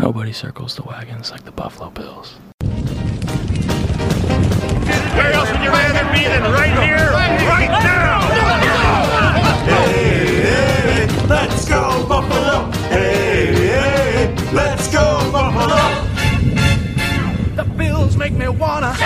Nobody circles the wagons like the Buffalo Bills. Where else would you rather be than right here, right now? Hey, hey, let's go Buffalo! Hey, hey, let's go Buffalo! The Bills make me wanna.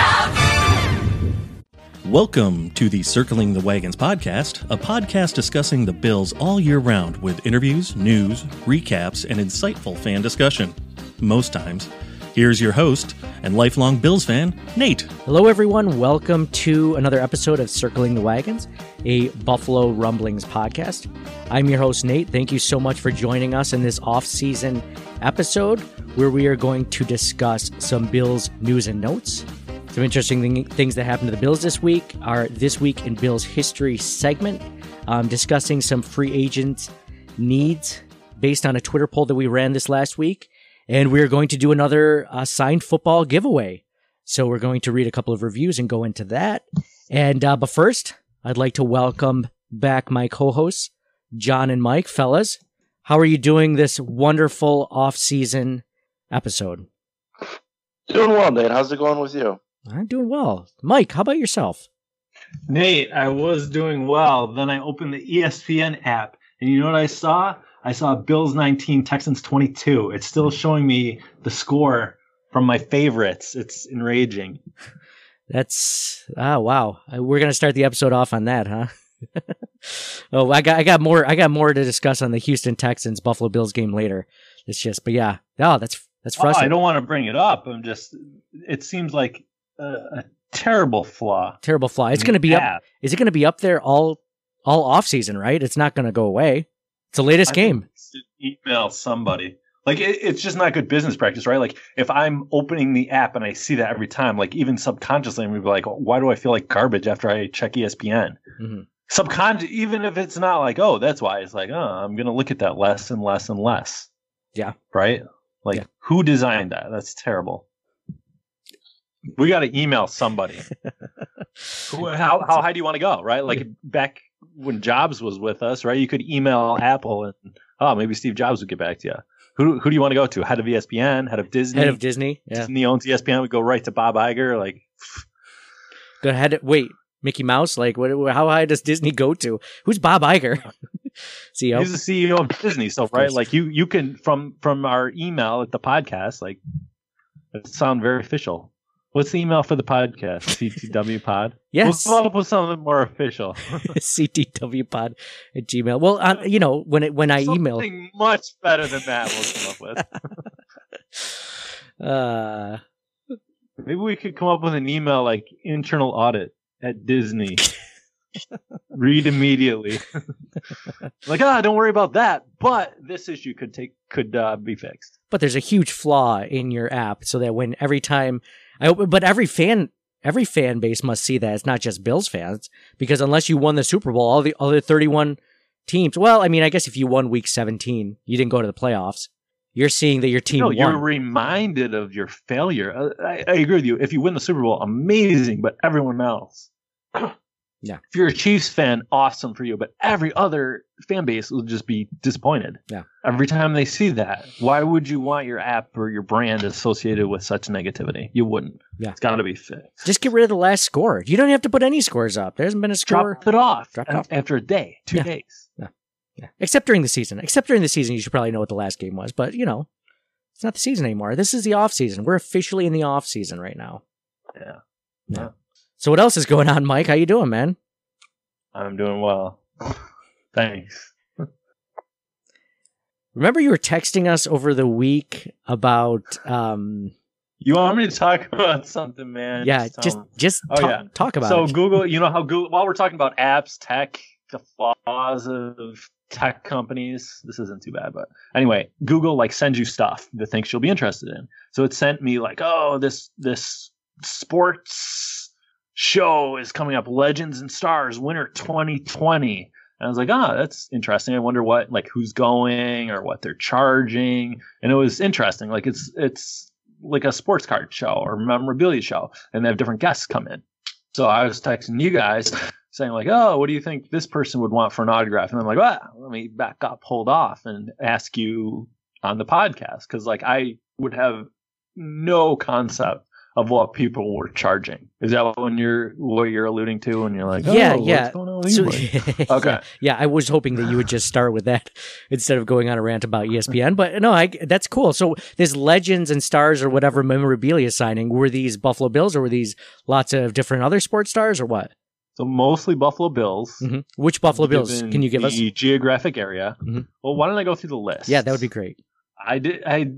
Welcome to the Circling the Wagons podcast, a podcast discussing the Bills all year round with interviews, news, recaps, and insightful fan discussion. Most times. Here's your host and lifelong Bills fan, Nate. Hello, everyone. Welcome to another episode of Circling the Wagons, a Buffalo Rumblings podcast. I'm your host, Nate. Thank you so much for joining us in this off-season episode where we are going to discuss some Bills news and notes. Some interesting thing, things that happened to the Bills this week are This Week in Bills History segment, um, discussing some free agent needs based on a Twitter poll that we ran this last week. And we're going to do another uh, signed football giveaway. So we're going to read a couple of reviews and go into that. And uh, but first, I'd like to welcome back my co-hosts, John and Mike. Fellas, how are you doing this wonderful off-season episode? Doing well, Nate. How's it going with you? I'm doing well. Mike, how about yourself? Nate, I was doing well. Then I opened the ESPN app, and you know what I saw? I saw Bills 19, Texans 22. It's still showing me the score from my favorites. It's enraging. That's ah wow. Uh, We're gonna start the episode off on that, huh? oh, I got I got more I got more to discuss on the Houston Texans Buffalo Bills game later. It's just, but yeah, oh, that's that's Oh, I don't want to bring it up. I'm just, it seems like a, a terrible flaw. Terrible flaw. It's gonna the be up. Is it gonna be up there all all off season? Right? It's not gonna go away. It's the latest I game. Email somebody. Like it, it's just not good business practice, right? Like if I'm opening the app and I see that every time, like even subconsciously, I'm gonna be like, why do I feel like garbage after I check ESPN? Mhm. Subconscious, even if it's not like, oh, that's why. It's like, oh, I'm gonna look at that less and less and less. Yeah. Right. Like Yeah. who designed that? That's terrible. We got to email somebody. How how high do you want to go? Right. Like back when Jobs was with us, right? You could email Apple and oh, maybe Steve Jobs would get back to you. Who who do you want to go to? Head of ESPN, head of Disney. Head of Disney. Yeah. Disney owns ESPN. We go right to Bob Iger. Like Go ahead. Wait, Mickey Mouse. Like, what? How high does Disney go to? Who's Bob Iger? CEO. he's the CEO of Disney. So right, like you you can from from our email at the podcast, like it sound very official. What's the email for the podcast? CTW Pod. Yes. We'll come up with something more official. CTW pod at Gmail. Well, uh, you know, when it when I email, Something much better than that. We'll come up with. uh, Maybe we could come up with an email like internal audit at Disney. Read immediately. like, ah, don't worry about that. But this issue could take could uh, be fixed. but there's a huge flaw in your app, so that when every time I open, but every fan. Every fan base must see that it's not just Bills fans because unless you won the Super Bowl, all the other 31 teams. Well, I mean, I guess if you won Week 17, you didn't go to the playoffs. You're seeing that your team no, won. you're reminded of your failure. Uh, I, I agree with you. If you win the Super Bowl, amazing. But everyone else, Yeah. If you're a Chiefs fan, awesome for you. But every other fan base will just be disappointed. Yeah. Every time they see that, why would you want your app or your brand associated with such negativity? You wouldn't. Yeah. It's got to be fixed. Just get rid of the last score. You don't have to put any scores up. There hasn't been a score. drop it off Drop it off. after a day, two Yeah. days. Yeah. Except during the season. Except during the season, you should probably know what the last game was. But you know, it's not the season anymore. This is the off season. We're officially in the off season right now. Yeah. Yeah. So what else is going on, Mike? How you doing, man? I'm doing well. Thanks. Remember you were texting us over the week about um You want me to talk about something, man? yeah, just me. just Oh, talk, yeah. talk about so it. Google, you know how Google, while we're talking about apps, tech, the flaws of tech companies, this isn't too bad, but anyway, Google like sends you stuff that thinks you'll be interested in. So it sent me like, oh, this this sports show is coming up, Legends and Stars, Winter 2020. And I was like, oh, that's interesting. I wonder what, like, who's going or what they're charging. And it was interesting. Like, it's it's like a sports card show or memorabilia show, and they have different guests come in. So I was texting you guys saying like, "Oh, what do you think this person would want for an autograph?" And I'm like, "Well, let me back up, hold off, and ask you on the podcast because like I would have no concept of what people were charging. Is that when you're what you're alluding to when you're like, Yeah, oh, yeah. what's going on with So, Okay. yeah, yeah, I was hoping that you would just start with that instead of going on a rant about ESPN. But no, I, that's cool. So this legends and stars or whatever memorabilia signing were these Buffalo Bills or were these lots of different other sports stars or what? So mostly Buffalo Bills. hmm Which Buffalo Bills can you give us? the geographic area? Mhm. Well, why don't I go through the list? Yeah, that would be great. I did. I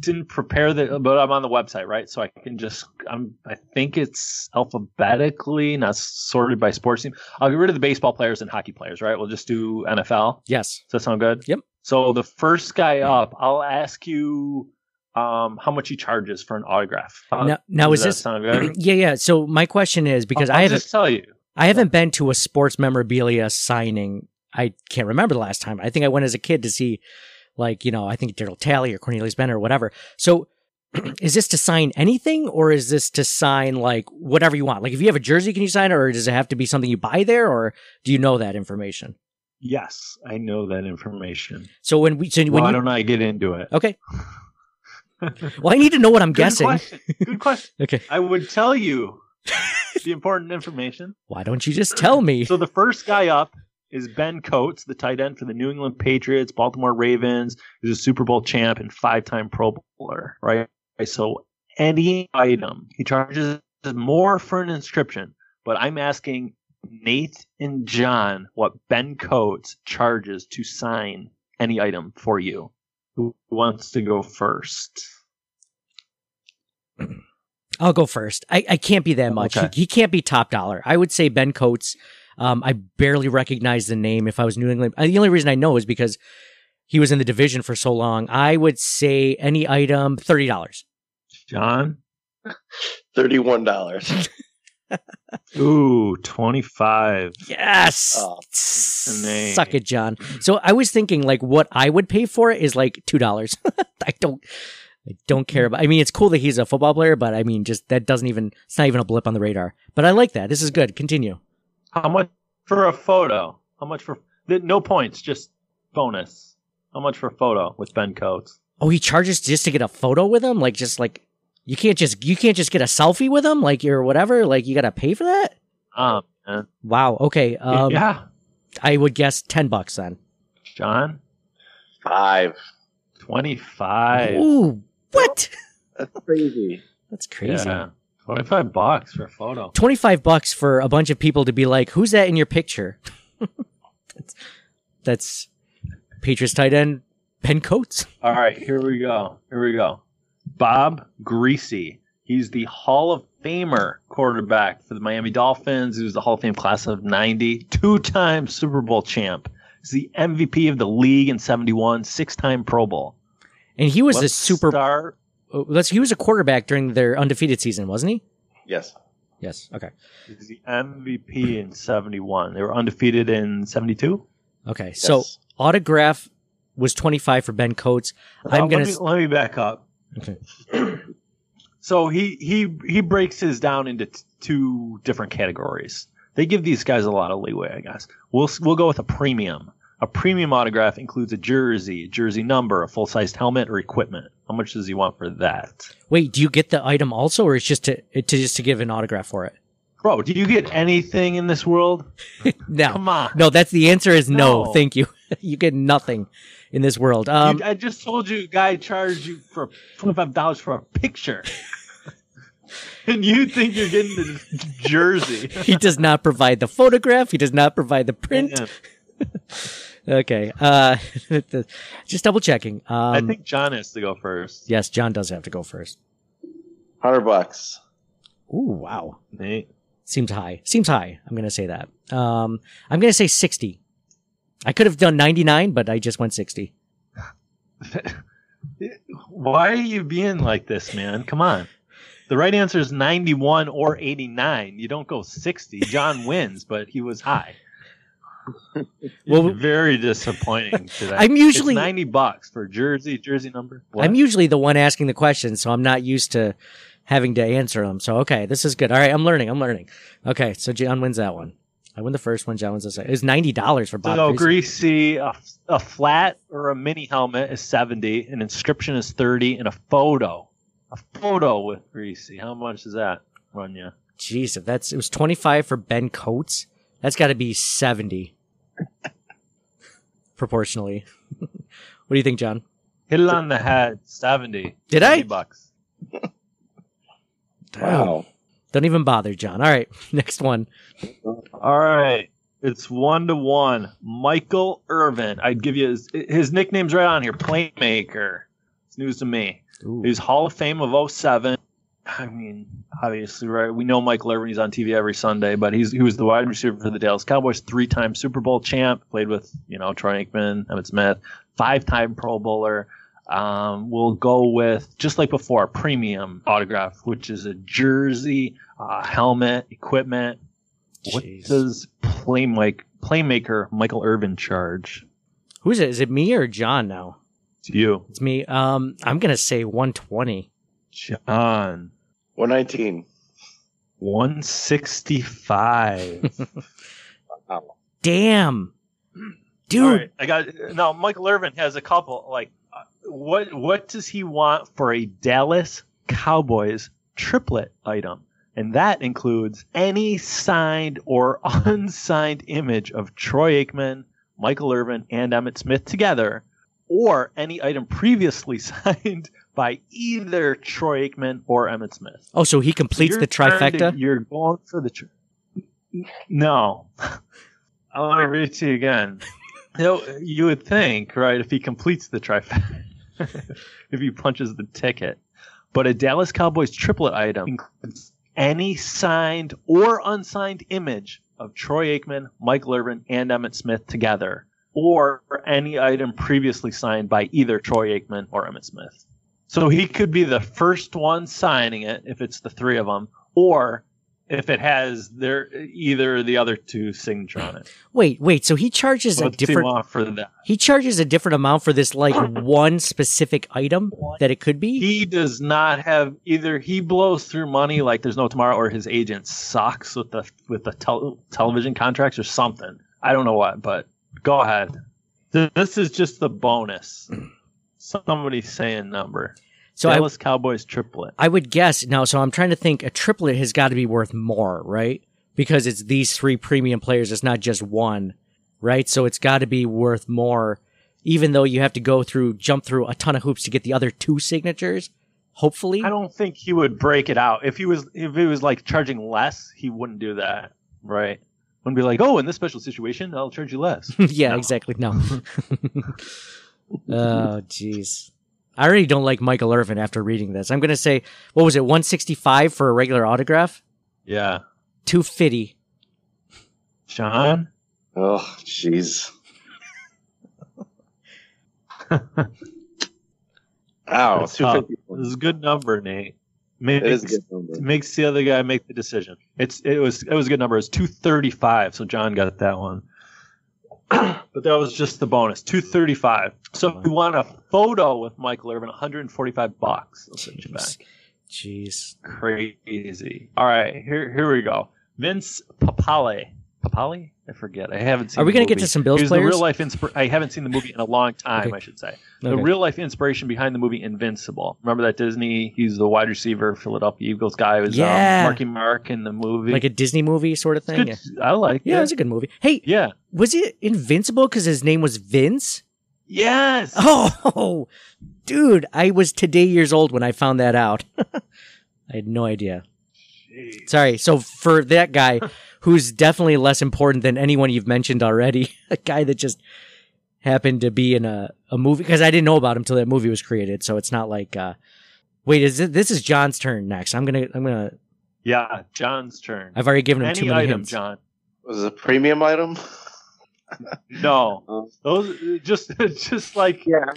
didn't prepare the, but I'm on the website, right? So I can just. I'm. I think it's alphabetically, not sorted by sports team. I'll get rid of the baseball players and hockey players, right? We'll just do NFL. Yes. Does that sound good? Yep. So the first guy up, I'll ask you um, how much he charges for an autograph. Uh, now, now is this? sound good? yeah, yeah. So my question is because I'll, I haven't just tell you. I haven't been to a sports memorabilia signing. I can't remember the last time. I think I went as a kid to see, like, you know, I think Darryl Talley or Cornelius Bennett or whatever. So is this to sign anything or is this to sign like whatever you want? Like if you have a jersey, can you sign it or does it have to be something you buy there or do you know that information? Yes, I know that information. So when we, so when Why you, don't I get into it? okay. Well, I need to know what I'm Good guessing. question. Good question. Okay. I would tell you the important information. Why don't you just tell me? So the first guy up is Ben Coates, the tight end for the New England Patriots, Baltimore Ravens. He's a Super Bowl champ and five-time Pro Bowler, right? So any item he charges more for an inscription, but I'm asking Nate and John what Ben Coates charges to sign any item for you. Who wants to go first? I'll go first. I, I can't be that much. Okay. He, he can't be top dollar. I would say Ben Coates. Um, I barely recognize the name if I was New England. uh, The only reason I know is because he was in the division for so long. I would say any item, thirty dollars. John? Thirty-one dollars. Ooh, 25. Yes. Oh. Suck it, John. So I was thinking like what I would pay for it is like two dollars. I don't I don't care about I mean it's cool that he's a football player, but I mean just that doesn't even it's not even a blip on the radar. But I like that. This is good. Continue. How much for a photo? How much for no points, just bonus? How much for a photo with Ben Coates? Oh, he charges just to get a photo with him? Like just like you can't just you can't just get a selfie with him like you're whatever? Like you gotta pay for that? Um, man. Wow. Okay. Um yeah, I would guess ten bucks then. John, Five. twenty-five. Ooh, what? That's crazy. That's crazy. Yeah, twenty-five bucks for a photo. 25 bucks for a bunch of people to be like, who's that in your picture? that's, that's Patriots tight end Ben Coates. All right, here we go. Here we go. Bob Griese. He's the Hall of Famer quarterback for the Miami Dolphins. He was the Hall of Fame class of 90, two time Super Bowl champ. He's the MVP of the league in 71, six time Pro Bowl. And he was a Let's super. start. Oh, Let's. He was a quarterback during their undefeated season, wasn't he? Yes. Yes. Okay. He's the MVP in 71. They were undefeated in 72. Okay. So autograph was 25 for Ben Coates. I'm Uh, gonna. let, me, let me back up. Okay. So he he he breaks his down into t- two different categories. They give these guys a lot of leeway, I guess. We'll we'll go with a premium. A premium autograph includes a jersey, a jersey number, a full sized helmet, or equipment. How much does he want for that? Wait, do you get the item also, or it's just to to just to give an autograph for it? Bro, do you get anything in this world? No. Come on. No, that's the answer is no. No. Thank you. you get nothing in this world. Um, I just told you, a guy charged you for twenty five dollars for a picture, and you think you're getting the jersey? he does not provide the photograph. He does not provide the print. Yeah. Okay. Uh, just double checking. Um, I think John has to go first. yes, John does have to go first. Hundred bucks. Ooh, wow. Nate. Seems high. Seems high. I'm gonna say that. Um, I'm gonna say sixty. I could have done ninety nine, but I just went sixty. Why are you being like this, man? Come on. The right answer is 91 or 89. You don't go 60. John wins, but he was high. Well- very disappointing today. I'm usually- It's 90 bucks for jersey, jersey number. What? I'm usually the one asking the questions, so I'm not used to having to answer them. So okay, this is good. All right, I'm learning. I'm learning. Okay, so John wins that one. I win the first one. John wins the second. It was ninety dollars for Bob. So Griese. Griese, a, a flat or a mini helmet is seventy, an inscription is thirty, and a photo, a photo with Griese. How much does that run you? Jeez, if that's it was twenty five for Ben Coates. That's got to be seventy. Proportionally. what do you think, John? Hit it on the head, seventy. Did I? Bucks. Wow. Don't even bother, John. All right, next one. All right. It's one to one. Michael Irvin. I'd give you his, his nickname's right on here. Playmaker. It's news to me. Ooh. He's Hall of Fame of 07. I mean, obviously, right? We know Michael Irvin. He's on TV every Sunday, but he's he was the wide receiver for the Dallas Cowboys, three-time Super Bowl champ. Played with you know Troy Aikman, Emmitt Smith, five-time Pro Bowler. Um, we'll go with just like before, premium autograph, which is a jersey, uh, helmet, equipment. What Jeez. does playmake playmaker Michael Irvin charge Who's it? Is it me or John now? It's you, It's me. Um, I'm gonna say one twenty. John? 119. One sixty-five. Damn, dude. All right, I got now. Michael Irvin has a couple. Like, uh, what what does he want for a Dallas Cowboys triplet item? And that includes any signed or unsigned image of Troy Aikman, Michael Irvin, and Emmitt Smith together, or any item previously signed by either Troy Aikman or Emmitt Smith. Oh, so he completes the trying to- trifecta. you're going for the. Tr- no. I want to read it to you again. You, know, you would think, right, if he completes the trifecta, if he punches the ticket. But a Dallas Cowboys triplet item includes any signed or unsigned image of Troy Aikman, Mike Irvin, and Emmitt Smith together, or any item previously signed by either Troy Aikman or Emmitt Smith. So he could be the first one signing it if it's the three of them, or if it has their either the other two signature on it. Wait, wait. So he charges a different. for that? He charges a different amount for this like one specific item that it could be. He does not have either. He blows through money like there's no tomorrow, or his agent sucks with the with the tel- television contracts or something. I don't know what, but go ahead. This is just the bonus. Somebody's saying number. So I, Dallas Cowboys triplet. I would guess now. So I'm trying to think. A triplet has got to be worth more, right? Because it's these three premium players. It's not just one, right? So it's got to be worth more, even though you have to go through, jump through a ton of hoops to get the other two signatures. Hopefully, I don't think he would break it out. If he was if he was like charging less, he wouldn't do that, right? Wouldn't be like, oh, in this special situation, I'll charge you less. yeah, No. exactly. No. oh, jeez. I already don't like Michael Irvin after reading this. I'm gonna say, what was it, 165 for a regular autograph? yeah, 250. Sean. Oh, jeez. Ow, That's 250. This is a good number, Nate. It is a Makes, good number. makes the other guy make the decision. It's it was it was a good number. It's two thirty five. So John got that one. but that was just the bonus. Two thirty five. So if you want a photo with Michael Irvin, one hundred and forty five bucks. I'll send you back. Jeez. Crazy. All right, here here we go. Vince Papale. Papale? I forget. I haven't seen. Are we gonna get to some Bills He's players? The real life inspir- I haven't seen the movie in a long time. Okay. I should say the Okay. real life inspiration behind the movie Invincible. Remember that Disney? He's the wide receiver, Philadelphia Eagles guy. Who was Yeah. um, Marky Mark in the movie. Like a Disney movie sort of thing. good. Yeah, I like yeah it. it was a good movie. Hey, yeah. was it Invincible because his name was Vince? Yes. Oh, dude, I was today years old when I found that out. I had no idea. Jeez. Sorry. So for that guy, who's definitely less important than anyone you've mentioned already, a guy that just happened to be in a, a movie because I didn't know about him until that movie was created. So it's not like, uh, wait, is it, this is John's turn next? I'm gonna, I'm gonna. Yeah. John's turn. I've already given him too Any many item, hints. John. Was it a premium item? No. Those just just like Yeah.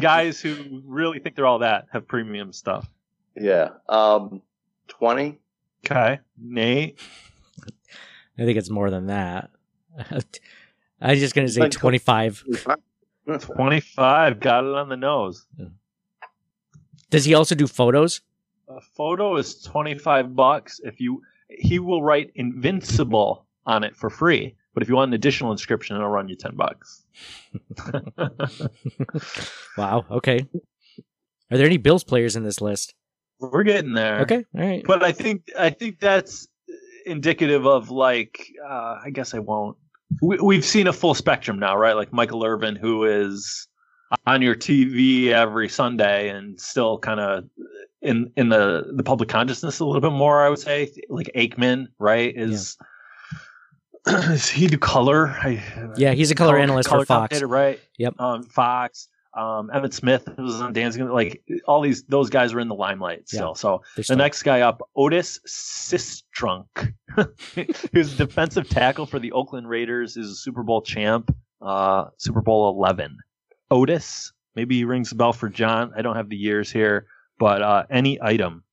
guys who really think they're all that have premium stuff. yeah. Um, 20? Okay. Nate. I think it's more than that. I was just gonna say Like- 25. 25 got it on the nose Does he also do photos? a photo is 25 bucks if you he will write invincible on it for free. But if you want an additional inscription, it'll run you ten bucks. Wow. Okay. Are there any Bills players in this list? We're getting there. Okay. All right. but I think I think that's indicative of like uh, I guess I won't. We, we've seen a full spectrum now, right? Like Michael Irvin, who is on your TV every Sunday and still kind of in in the the public consciousness a little bit more. I would say like Aikman, right? Is is he do color? I, Yeah, he's a color analyst for Fox. right? Yep. Um, Fox. Um, Emmitt Smith was on Dancing. Like all these, those guys were in the limelight still. So They're the next guy up, Otis Sistrunk, who's defensive tackle for the Oakland Raiders, is a Super Bowl champ, uh, Super Bowl 11. Otis, maybe he rings a bell for John. I don't have the years here, but uh, any item.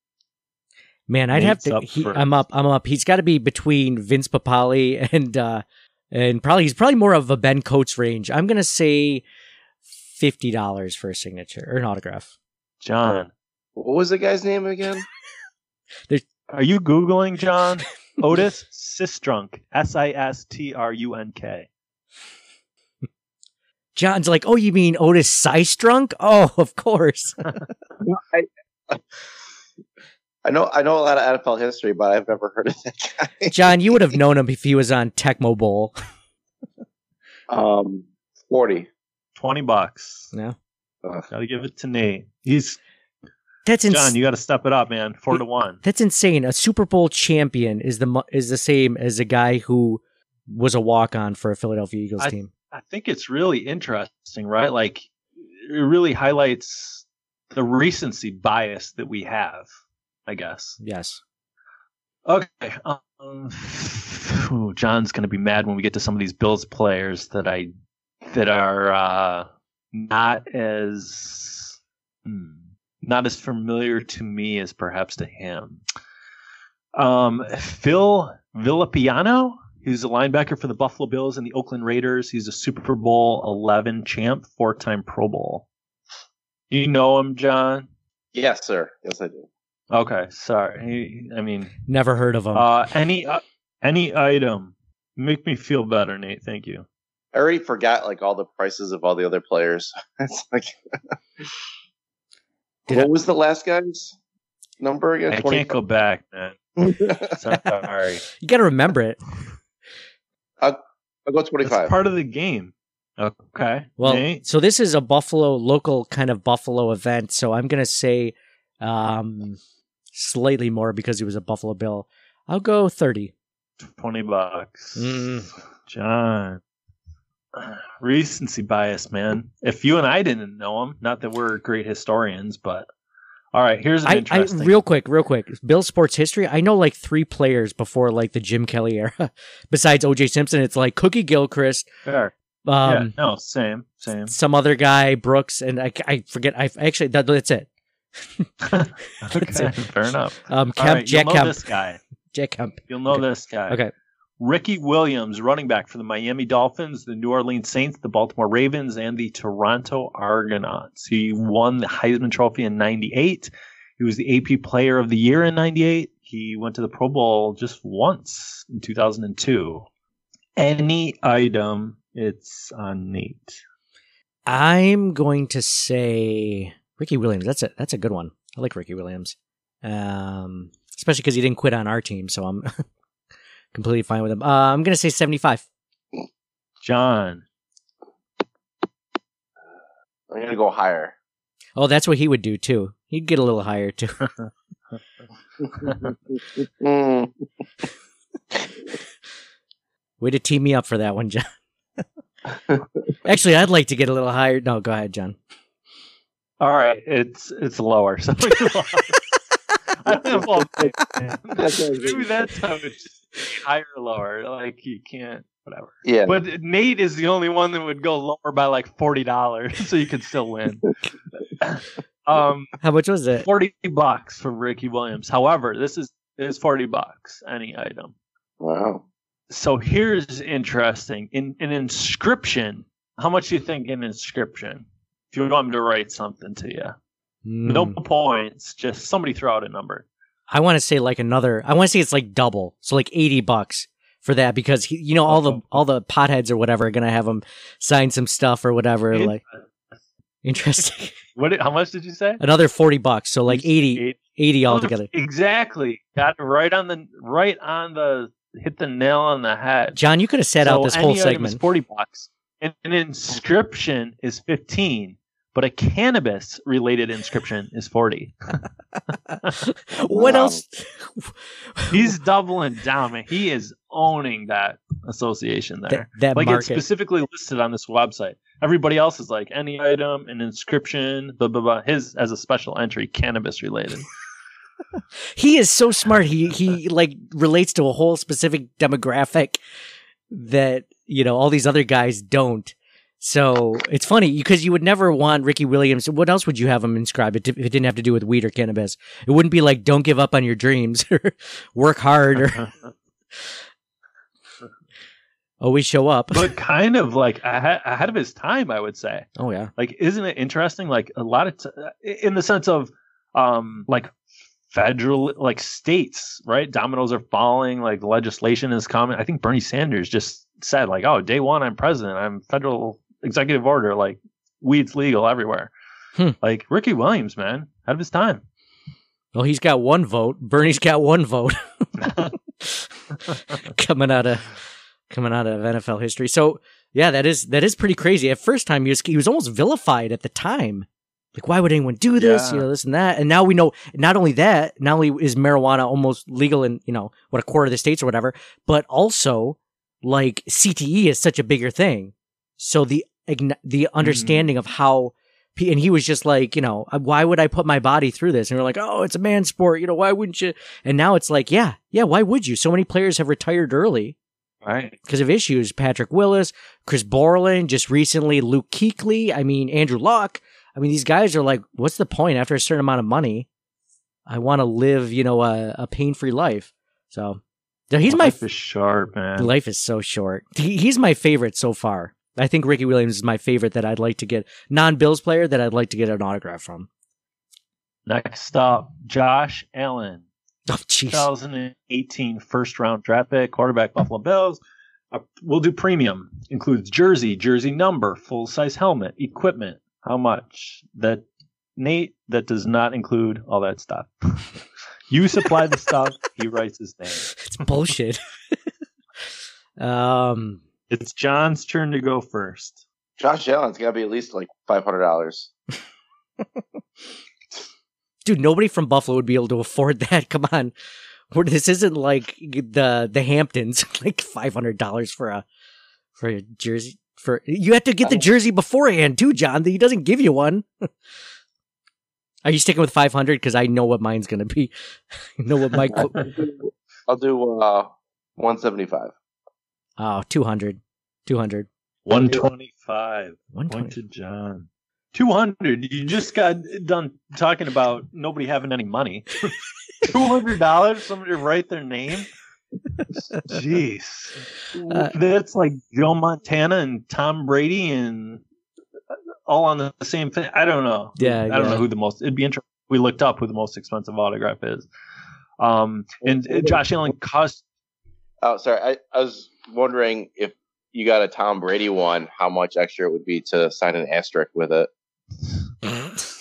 Man, I'd have to. up He. I'm up. I'm up. He's got to be between Vince Papale and uh and probably he's probably more of a Ben Coates range. I'm gonna say fifty dollars for a signature or an autograph. John, What was the guy's name again? are you Googling John? Otis Sistrunk, S I S T R U N K. John's like, oh, you mean Otis Sistrunk? Oh, of course. I know I know a lot of NFL history, but I've never heard of that guy. John, you would have known him if he was on Tecmo Bowl. Um, forty. 20 bucks. No, Got to give it to Nate. He's that's ins- John, you got to step it up, man. 4 to 1. That's insane. A Super Bowl champion is the is the same as a guy who was a walk on for a Philadelphia Eagles I- team. I think it's really interesting, right? Like, it really highlights the recency bias that we have, I guess. Yes. Okay. Um, ooh, John's going to be mad when we get to some of these Bills players that I that are uh, not as hmm, not as familiar to me as perhaps to him. Um, Phil Villapiano, who's a linebacker for the Buffalo Bills and the Oakland Raiders. He's a Super Bowl 11 champ, four-time Pro Bowl. You know him, John? Yes, sir. Yes, I do. Okay, sorry. I mean, Never heard of him. uh, any uh, any item make me feel better, Nate. Thank you. I already forgot like all the prices of all the other players. it's like, Did what I- was the last guy's number again? I can't go back, man. Sorry. you got to remember it. I'll go That's twenty-five. part of the game. Okay. Well, Nate? so this is a Buffalo local kind of Buffalo event. So I'm gonna say um, slightly more because he was a Buffalo Bill. I'll go thirty. 20 bucks. Mm. John. Recency bias, man. If you and I didn't know him, not that we're great historians, but all right, here's an I, I interesting. real quick, real quick. Bill sports history. I know like three players before like the Jim Kelly era. Besides OJ Simpson, it's like Cookie Gilchrist, Fair. um, yeah, no, same, same. some other guy, Brooks, and I, I forget. I actually that, that's it. okay, fair enough. Um, Kemp, right, Jack you'll know Kemp, this guy. Jack Kemp. You'll know Okay. this guy. Okay, Ricky Williams, running back for the Miami Dolphins, the New Orleans Saints, the Baltimore Ravens, and the Toronto Argonauts. He won the Heisman Trophy in 98. He was the AP Player of the Year in 98. He went to the Pro Bowl just once in 2002. Any item, it's on Nate. I'm going to say Ricky Williams. That's a that's a good one. I like Ricky Williams, um, especially because he didn't quit on our team, so I'm completely fine with him. Uh, I'm going to say 75. John. I'm gonna go higher. Oh, that's what he would do too. He'd get a little higher too. Way to team me up for that one, John. Actually, I'd like to get a little higher. No, go ahead, John. All right, it's it's lower. So we lost. I don't know. Well, maybe that's how it's higher or lower. Like you can't, whatever. yeah. But Nate is the only one that would go lower by like forty dollars, so you could still win. um, How much was it? forty bucks for Ricky Williams. However, this is is forty bucks any item. Wow. So here's interesting. In an inscription, how much do you think an inscription? If you want me to write something to you, no Hmm. points, just somebody throw out a number. I want to say like another. I want to say it's like double. So like 80 bucks for that because he, you know, all the all the potheads or whatever are gonna have him sign some stuff or whatever. Like interesting. What? How much did you say? Another forty bucks, so like 80, 80 altogether. Exactly. Got right on the right on the hit the nail on the head. John, you could have set out So this whole any item is segment. forty bucks. And an inscription is fifteen, but a cannabis related inscription is forty. what Wow. else? He's doubling down, man. He is owning that association there. That, that like it's specifically listed on this website. Everybody else is like any item, an inscription, blah blah blah. His as a special entry, cannabis related. he is so smart. He he like relates to a whole specific demographic that you know all these other guys don't. So it's funny because you would never want Ricky Williams. What else would you have him inscribe it if it didn't have to do with weed or cannabis? It wouldn't be like "Don't give up on your dreams" or "Work hard" or "Always show up." but kind of like ahead, of his time, I would say. Oh yeah, Like, isn't it interesting? Like a lot of, t- in the sense of, um, like federal, like states, right? Dominoes are falling. Like legislation is coming. I think Bernie Sanders just said, like, "Oh, day one, I'm president. I'm federal executive order. Like, weed's legal everywhere." Hmm. Like Ricky Williams, man, out of his time. well he's got one vote. Bernie's got one vote coming out of coming out of NFL history. So yeah, that is that is pretty crazy. At first time he was he was almost vilified at the time. Like why would anyone do this? Yeah. You know, this and that. And now we know not only that, not only is marijuana almost legal in, you know, what a quarter of the states or whatever, but also like CTE is such a bigger thing. So the the understanding of how and he was just like, you know, "Uh, why would I put my body through this? And we're like, oh, it's a man sport. You know, why wouldn't you? And now it's like, yeah, yeah, why would you? So many players have retired early Right. because of issues. Patrick Willis, Chris Borland, just recently, Luke Kuechly. I mean, Andrew Luck. I mean, these guys are like, what's the point after a certain amount of money? I want to live, you know, a, a pain free life. So he's my Life is sharp, man. life is so short. He, he's my favorite so far. I think Ricky Williams is my favorite that I'd like to get non Bills player that I'd like to get an autograph from. Next up, Josh Allen. Oh, jeez. 2018 first round draft pick, quarterback, Buffalo Bills. Uh, we'll do premium. Includes jersey, jersey number, full size helmet, equipment. How much? That Nate, that does not include all that stuff. you supply the stuff, he writes his name. It's bullshit. um, It's John's turn to go first. Josh Allen's got to be at least like five hundred dollars. dude, nobody from Buffalo would be able to afford that. Come on, We're- this isn't like the the Hamptons, like five hundred dollars for a for a jersey. For you have to get the jersey beforehand too, John. That He doesn't give you one. Are you sticking with five hundred? Because I know what mine's gonna be. I know what my qu- I'll do uh, one seventy five. Oh 200. 200. 125. Point 120. to John. 200. You just got done talking about nobody having any money. $200? Somebody write their name? Jeez. Uh, That's like Joe Montana and Tom Brady and all on the same thing. I don't know. Yeah, I don't yeah. know who the most, it'd be interesting. We looked up who the most expensive autograph is. Um, and uh, Josh Allen cost Oh, sorry. I, I was wondering if you got a Tom Brady one, how much extra it would be to sign an asterisk with it.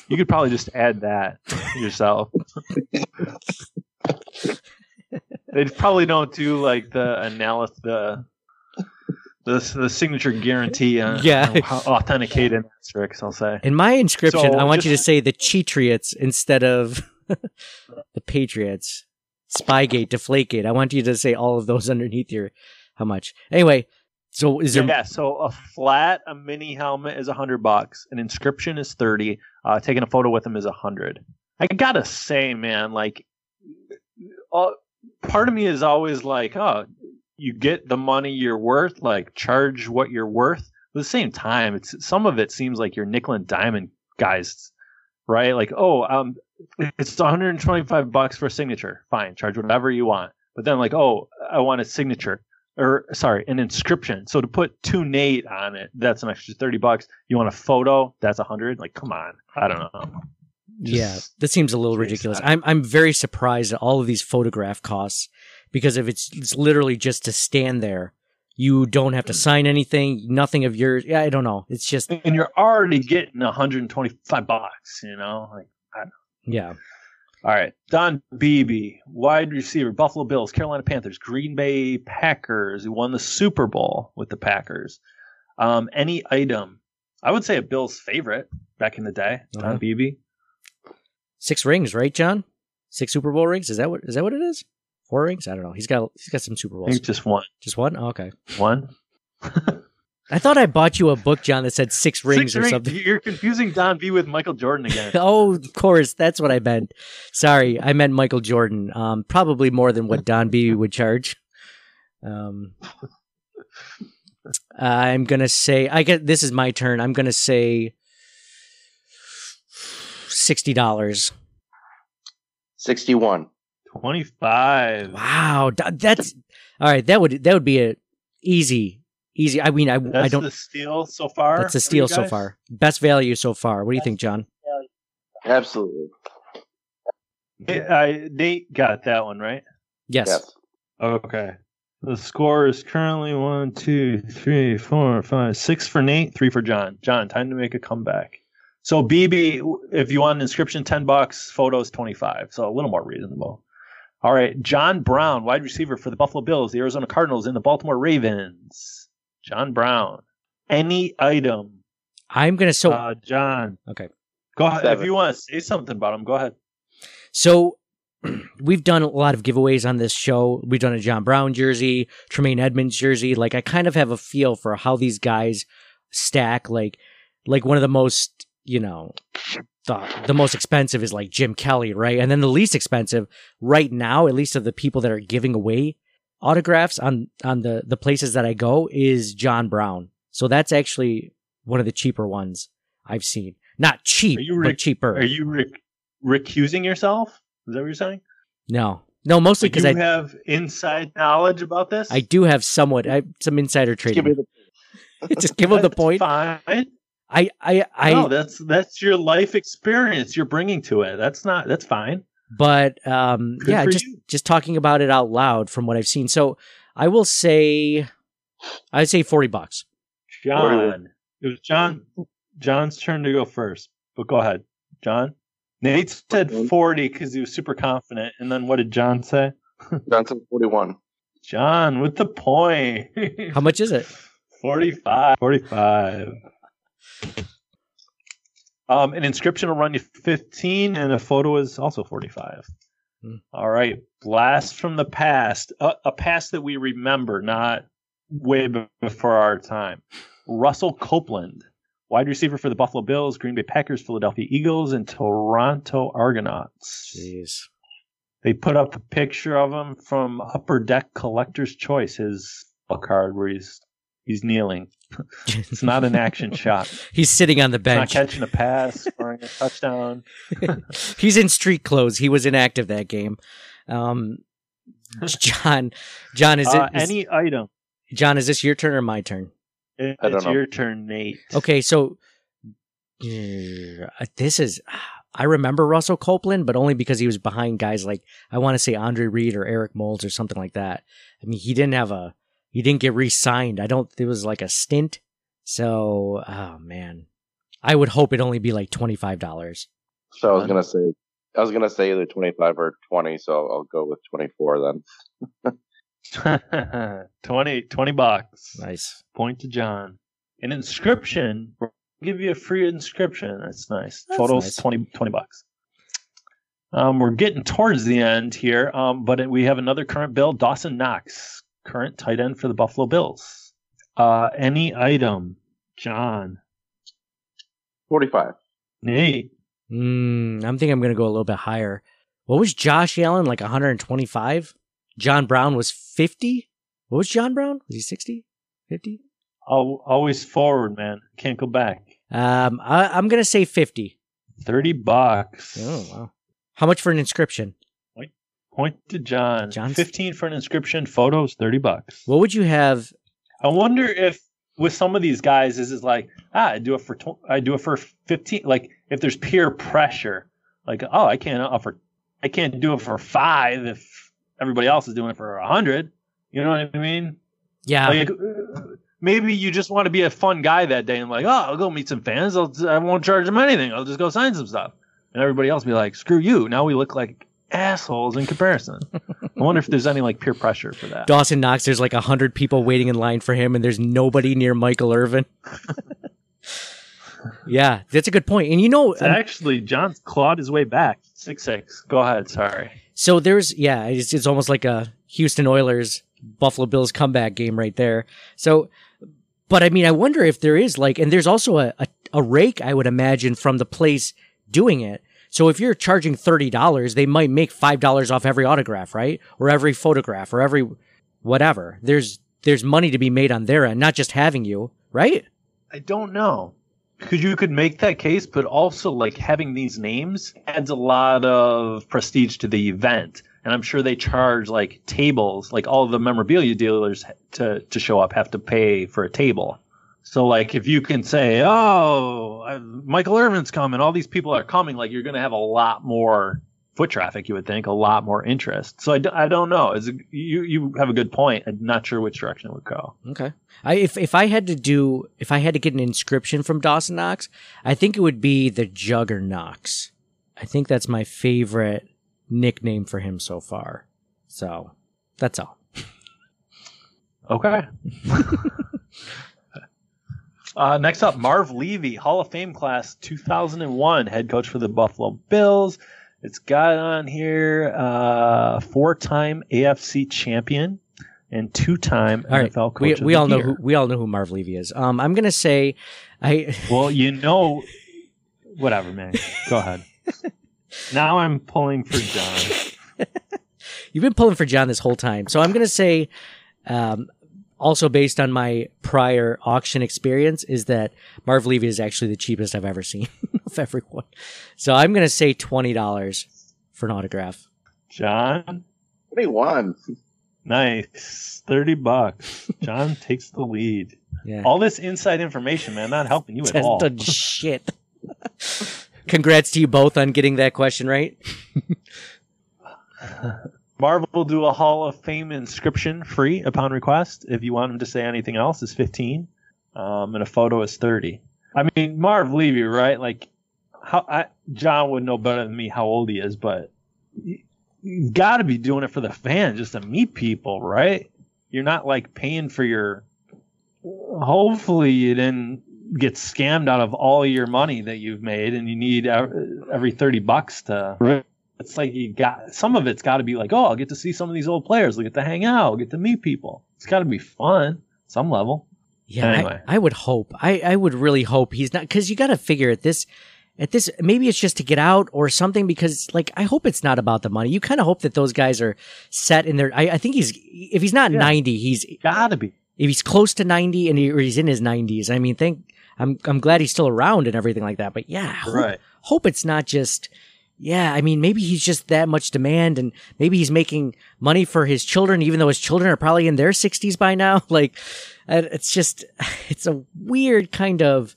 You could probably just add that yourself. they probably don't do like the analysis, the the, the signature guarantee uh, on Yeah. on how authenticated asterisks. I'll say. In my inscription, So I want you to say the Cheatriots instead of the Patriots. Spygate, Deflategate. I want you to say all of those underneath your how much. Anyway, so is there Yeah, so a flat, a mini helmet is a hundred bucks. An inscription is thirty. Uh, taking a photo with them is a hundred. I gotta say, man, like, part of me is always like, oh, you get the money you're worth, like charge what you're worth. But at the same time, it's some of it seems like you're nickel and diamond guys, right? Like, oh, um, it's 125 bucks for a signature. Fine, charge whatever you want. But then, like, oh, I want a signature or sorry, an inscription. So to put to Nate on it, that's an extra 30 bucks. You want a photo? That's a hundred. Like, come on. I don't know. Yeah, Just- that seems a little ridiculous. I'm I'm very surprised at all of these photograph costs because if it's it's literally just to stand there, you don't have to sign anything, nothing of yours. Yeah, I don't know. It's just and you're already getting 125 bucks. You know, like I don't. yeah. All right. Don Beebe, wide receiver, Buffalo Bills, Carolina Panthers, Green Bay Packers. He won the Super Bowl with the Packers. Um, any item, I would say a Bills favorite back in the day. Don Uh-huh. Beebe. Six rings, right, John? Six Super Bowl rings. Is that what is that what it is? Four rings? I don't know. He's got he's got some Super Bowls. just one. Just one? Oh, okay. One. I thought I bought you a book, John, that said six rings Six or rings. something. You're confusing Don Beebe with Michael Jordan again. Oh, of course. That's what I meant. Sorry, I meant Michael Jordan. Um, probably more than what Don Beebe would charge. Um, I'm gonna say I get this is my turn. I'm gonna say sixty dollars. 61. 25. Wow, that's all right. That would that would be a easy easy. I mean, I That's I don't. the steal so far. That's a for you steal so far. Best value so far. What do you think, John? Absolutely. I, Nate got that one right. Yes. Yes. Okay. The score is currently one, two, three, four, five, six for Nate, three for John. John, time to make a comeback. So Beebe, if you want an inscription, ten bucks. Photos, twenty five. So a little more reasonable. All right, John Brown, wide receiver for the Buffalo Bills, the Arizona Cardinals, and the Baltimore Ravens. John Brown. Any item. I'm gonna so uh, John. okay. Go ahead. Seven. If you want to say something about him, go ahead. So we've done a lot of giveaways on this show. We've done a John Brown jersey, Tremaine Edmunds jersey. Like I kind of have a feel for how these guys stack. Like like one of the most, you know, the, the most expensive is like Jim Kelly, right? And then the least expensive right now, at least of the people that are giving away autographs on on the the places that I go is John Brown. So that's actually one of the cheaper ones I've seen. Not cheap, Are you re- but cheaper. Are you rec- recusing yourself? Is that what you're saying? no. No, mostly because I have inside knowledge about this? I do have somewhat I, some insider Give me trading. the Just give them the point. Fine. I I I no, that's that's your life experience you're bringing to it. That's not. That's fine. But um Good yeah, just you. just talking about it out loud from what I've seen. So I will say I'd say 40 bucks. John. It was John. John's turn to go first. But go ahead, John. Nate said forty because he was super confident, and then what did John say? John said 41. John with the point. How much is it? 45. 45. Um, an inscription will run you 15, and a photo is also 45. Hmm. All right. Blast from the past. A, a past that we remember, not way before our time. Russell Copeland, wide receiver for the Buffalo Bills, Green Bay Packers, Philadelphia Eagles, and Toronto Argonauts. Jeez. They put up a picture of him from Upper Deck Collector's Choice, his card where he's he's kneeling. It's not an action shot. He's sitting on the He's not bench. catching a pass, scoring a touchdown. He's in street clothes. He was inactive that game. Um John John is it Uh, is- any item. John is this your turn or my turn? It- I don't it's know. your turn, Nate. Okay, so uh, this is I remember Russell Copeland, but only because he was behind guys like I want to say Andre Reed or Eric Moulds or something like that. I mean, he didn't have a he didn't get re-signed. I don't. It was like a stint. So, oh man, I would hope it only be like twenty five dollars. So I was gonna say, I was gonna say either 25 or 20. So I'll go with 24 then. 20, 20 bucks. Nice. Point to John. An inscription. We'll give you a free inscription. That's nice. That's Photos, nice. 20, 20 bucks. Um, we're getting towards the end here, um, but we have another current bill. Dawson Knox, current tight end for the Buffalo Bills. Uh, any item, John, 45. Nate, Mm, I'm thinking I'm going to go a little bit higher. What was Josh Allen like 125? John Brown was 50. What was John Brown? Was he 60? 50? al- always forward, man. Can't go back. Um, I, I'm going to say 50. 30 bucks. Oh wow. How much for an inscription? Point to John. John's- 15 for an inscription. Photos, 30 bucks. What would you have? I wonder if with some of these guys, this is like, ah, I do it for, tw- I do it for 15. Like if there's peer pressure, like, oh, I can't offer, I can't do it for five if everybody else is doing it for a hundred. You know what I mean? Yeah. Like, maybe you just want to be a fun guy that day and like, oh, I'll go meet some fans. I'll, I won't charge them anything. I'll just go sign some stuff. And everybody else be like, screw you. Now we look like assholes in comparison. I wonder if there's any like peer pressure for that. Dawson Knox, there's like a hundred people waiting in line for him, and there's nobody near Michael Irvin. yeah, that's a good point. And you know, Actually, John's clawed his way back. Six six. Go ahead. Sorry. so there's yeah, it's, it's almost like a Houston Oilers Buffalo Bills comeback game right there. So, but I mean, I wonder if there is like, and there's also a a, a rake I would imagine from the place doing it. So if you're charging thirty dollars, they might make five dollars off every autograph, right? Or every photograph, or every whatever. There's there's money to be made on their end, not just having you, right? I don't know. Because you could make that case, but also like having these names adds a lot of prestige to the event. And I'm sure they charge like tables, like all the memorabilia dealers to, to show up have to pay for a table. So like if you can say, oh, Michael Irvin's coming, all these people are coming, like you're going to have a lot more foot traffic, you would think, a lot more interest. So I, d- I don't know. Is you you have a good point. I'm not sure which direction it would go. Okay. I if if I had to do if I had to get an inscription from Dawson Knox, I think it would be the Juggernauts. I think that's my favorite nickname for him so far. So that's all. Okay. uh, next up, Marv Levy, Hall of Fame class 2001, head coach for the Buffalo Bills. It's got on here uh, four-time AFC champion and two-time All right. NFL coach. We, we all know who we all know who Marv Levy is. Um, I'm gonna say, I Well, you know, whatever, man. Go ahead. now I'm pulling for John. You've been pulling for John this whole time. So I'm going to say, um, also based on my prior auction experience, is that Marv Levy is actually the cheapest I've ever seen of everyone. So I'm going to say $20 for an autograph. John, Twenty-one. nice, thirty bucks. John takes the lead. Yeah. All this inside information, man, not helping you at Hasn't all. done shit. Congrats to you both on getting that question right. Marvel will do a Hall of Fame inscription free upon request. If you want him to say anything else, is fifteen, um, and a photo is thirty. I mean, Marv Levy, right? Like, how I, John would know better than me how old he is, but you, you've got to be doing it for the fans, just to meet people, right? You're not like paying for your. Hopefully, you didn't get scammed out of all your money that you've made, and you need every thirty bucks to it's like you got some of it's got to be like, oh, I'll get to see some of these old players. I'll get to hang out. I'll get to meet people. It's got to be fun, some level. Yeah, Anyway. I, I would hope. I, I would really hope he's not because you got to figure at this, at this. Maybe it's just to get out or something. Because like I hope it's not about the money. You kind of hope that those guys are set in their. I, I think he's if he's not Yeah. ninety, he's Got to be. if he's close to ninety and he, or he's in his nineties. I mean, think I'm I'm glad he's still around and everything like that. But yeah, hope, Right. hope it's not just. Yeah, I mean, maybe he's just that much demand, and maybe he's making money for his children, even though his children are probably in their sixties by now. Like, uh, it's just, it's a weird kind of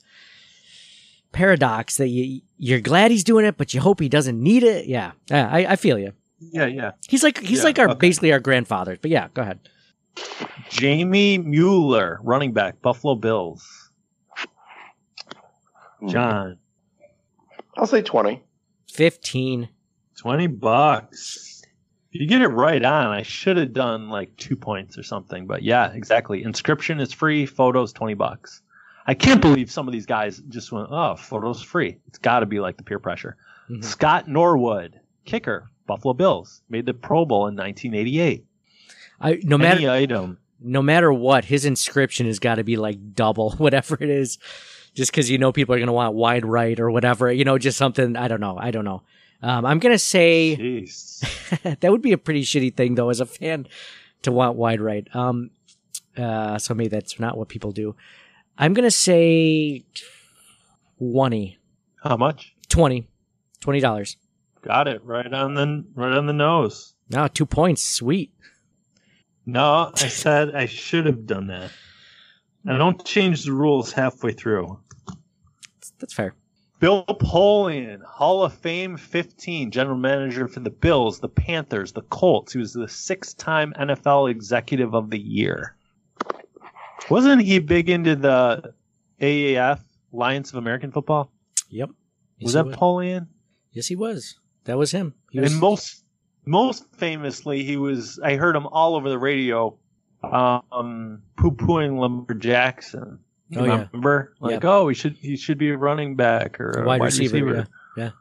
paradox that you you're glad he's doing it, but you hope he doesn't need it. Yeah, yeah, I, I feel you. Yeah, yeah. He's like he's Yeah, like our okay. basically our grandfathers. But yeah, go ahead. Jamie Mueller, running back, Buffalo Bills. John, I'll say twenty. Fifteen. 20 bucks. If you get it right on, I should have done like two points or something. But yeah, exactly. Inscription is free, photos 20 bucks. I can't believe some of these guys just went, oh, photos free. It's got to be like the peer pressure. Mhm. Scott Norwood, kicker, Buffalo Bills, made the Pro Bowl in 1988. I no matter Any item. no matter what, his inscription has got to be like double whatever it is, just because you know people are gonna want wide right or whatever. You know, just something. I don't know. I don't know. Um, I'm gonna say that would be a pretty shitty thing though, as a fan, to want wide right. Um, uh, so maybe that's not what people do. I'm gonna say 20 How much? 20 twenty dollars. Got it right on the right on the nose. No, two points. Sweet. No, I said I should have done that. I don't change the rules halfway through. That's fair. Bill Polian, Hall of Fame 15, general manager for the Bills, the Panthers, the Colts. He was the six time NFL Executive of the Year. Wasn't he big into the AAF, Alliance of American Football? Yep. Was Yes, that he was. Polian? Yes, he was. That was him. He was and most most famously, he was. I heard him all over the radio, um, poo pooing Lamar Jackson. Oh, yeah. remember? Like, oh, he should he should be a running back or a Wide wide, receiver, receiver. yeah. Yeah.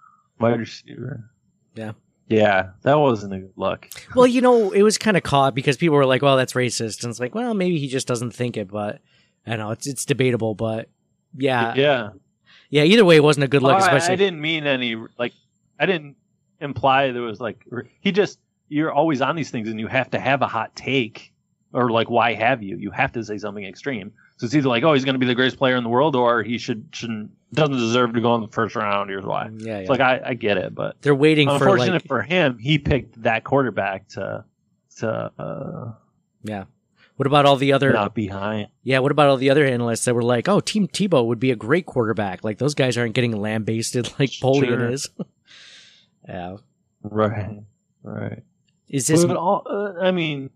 wide receiver. Yeah. yeah, that wasn't a good look. Well, you know, it was kind of caught because people were like, "Well, that's racist," and it's like, "Well, maybe he just doesn't think it." But I know it's it's debatable, but yeah, yeah. yeah, Either way, it wasn't a good look, Oh, I- especially. I, didn't mean any like I didn't imply there was like he just you're always on these things and you have to have a hot take or like why have you? You have to say something extreme. So it's either like oh he's going to be the greatest player in the world or he should shouldn't doesn't deserve to go in the first round. Here's why. yeah, yeah. It's like I, I get it, but They're waiting for unfortunate like, for him, he picked that quarterback to to uh, yeah. What about all the other? not behind. Yeah, what about all the other analysts that were like, "Oh, Tim Tebow would be a great quarterback." Like those guys aren't getting lambasted like Polian Sure. is. yeah, Right, right. is this? But all, uh, I mean,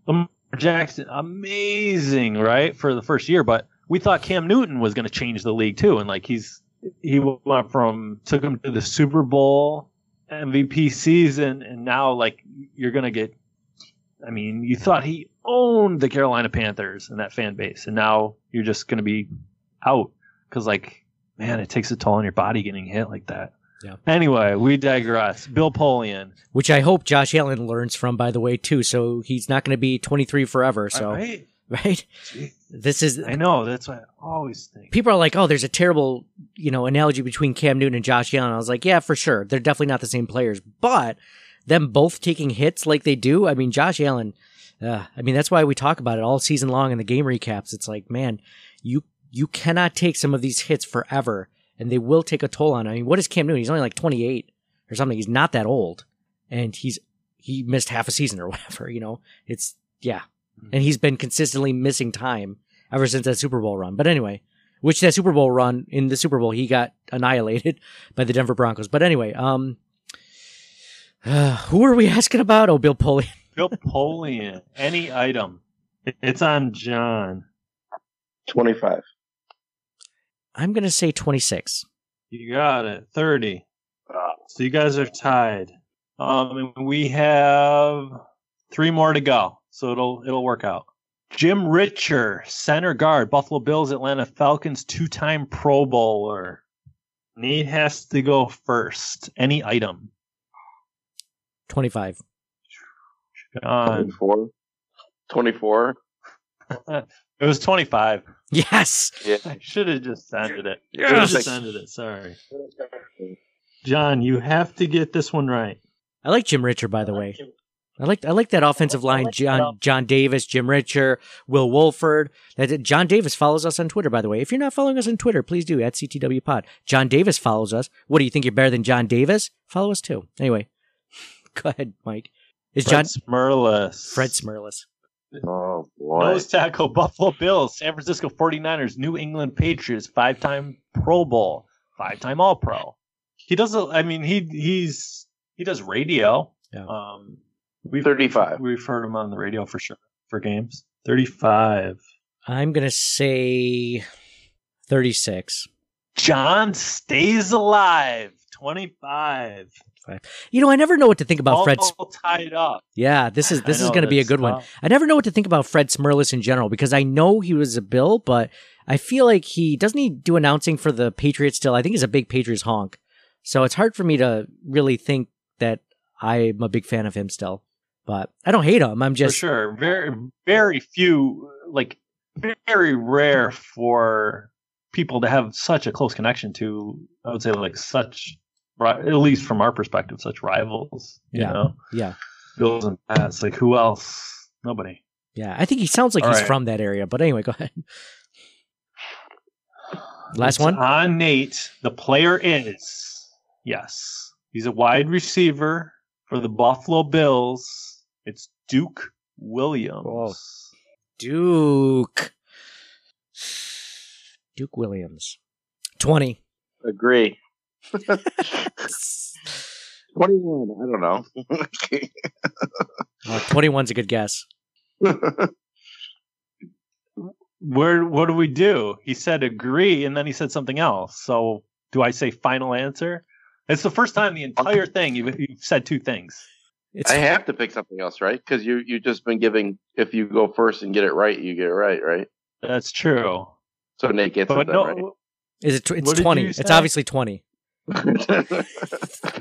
Jackson, amazing, right, for the first year. But we thought Cam Newton was going to change the league too, and like he's he went from took him to the Super Bowl MVP season, and now like you're going to get. I mean, you thought he owned the Carolina Panthers and that fan base, and now you're just going to be out because like man, it takes a toll on your body getting hit like that. Yeah. Anyway, we digress. Bill Polian. which I hope Josh Allen learns from, by the way, too. So he's not going to be 23 forever. So Right? right, this is I know. That's what I always think. people are like, oh, there's a terrible, you know, analogy between Cam Newton and Josh Allen. I was like, yeah, for sure. They're definitely not the same players, but them both taking hits like they do. I mean, Josh Allen, uh, I mean, that's why we talk about it all season long in the game recaps. It's like, man, you, you cannot take some of these hits forever and they will take a toll on. I mean, what is Cam Newton? He's only like 28 or something. He's not that old and he's, he missed half a season or whatever, you know, it's, yeah. And he's been consistently missing time ever since that Super Bowl run. But anyway, which that Super Bowl run in the Super Bowl he got annihilated by the Denver Broncos. But anyway, um, who are we asking about? Oh, Bill Polian. Bill Polian. Any item. It's on John. 25. I'm gonna say 26. You got it. 30. Ah. So you guys are tied. Um, and we have three more to go. So it'll it'll work out. Jim Ritcher, center guard, Buffalo Bills, Atlanta Falcons, two-time Pro Bowler. Nate has to go first. Any item. 25. John. 24. 24. It was 25. Yes. Yeah. I should have just sounded it. Yes! Should have just ended it. Sorry. John, you have to get this one right. I like Jim Ritcher, by the way. I like I like that offensive line. John John Davis, Jim Ritcher, Will Wolford. That John Davis follows us on Twitter, by the way. If you're not following us on Twitter, please do at CTW Pod. John Davis follows us. What do you think? You're better than John Davis? Follow us too. Anyway, go ahead, Mike. Is John Fred Smerlas. Fred Smerlas? Oh, boy. Nose tackle, Buffalo Bills, San Francisco 49ers, New England Patriots, five time Pro Bowl, five time All Pro. He does, a- I mean, he he's he does radio. Yeah. Um, we've, 35. We've heard him on the radio for sure for games. 35. I'm gonna say thirty-six. John stays alive. 25. You know, I never know what to think about all, Fred. all tied up. Yeah, this is this is going to be a good one. I never know what to think about Fred Smerlas in general because I know he was a Bill, but I feel like he doesn't he do announcing for the Patriots still. I think he's a big Patriots honk, so it's hard for me to really think that I'm a big fan of him still. But I don't hate him. I'm just for sure. Very, very few, like very rare for people to have such a close connection to. I would say like such, at least from our perspective, such rivals. You Yeah. know, yeah, Bills and Pats. Like who else? Nobody. yeah. I think he sounds like All he's right. from that area. But anyway, go ahead. Last It's one. on Nate. The player is yes. He's a wide receiver for the Buffalo Bills. It's Duke Williams. Whoa. Duke. Duke Williams. Twenty. Agree. Twenty-one. I don't know. Uh, 21's a good guess. Where what do we do? He said agree, and then he said something else. So do I say final answer? It's the first time the entire thing you've, you've said two things. It's I have to pick something else, right? Because you you've just been giving. If you go first and get it right, you get it right, right? That's true. So Nate gets But it then, no, is it tw- it's What 20. It's obviously 20. Right?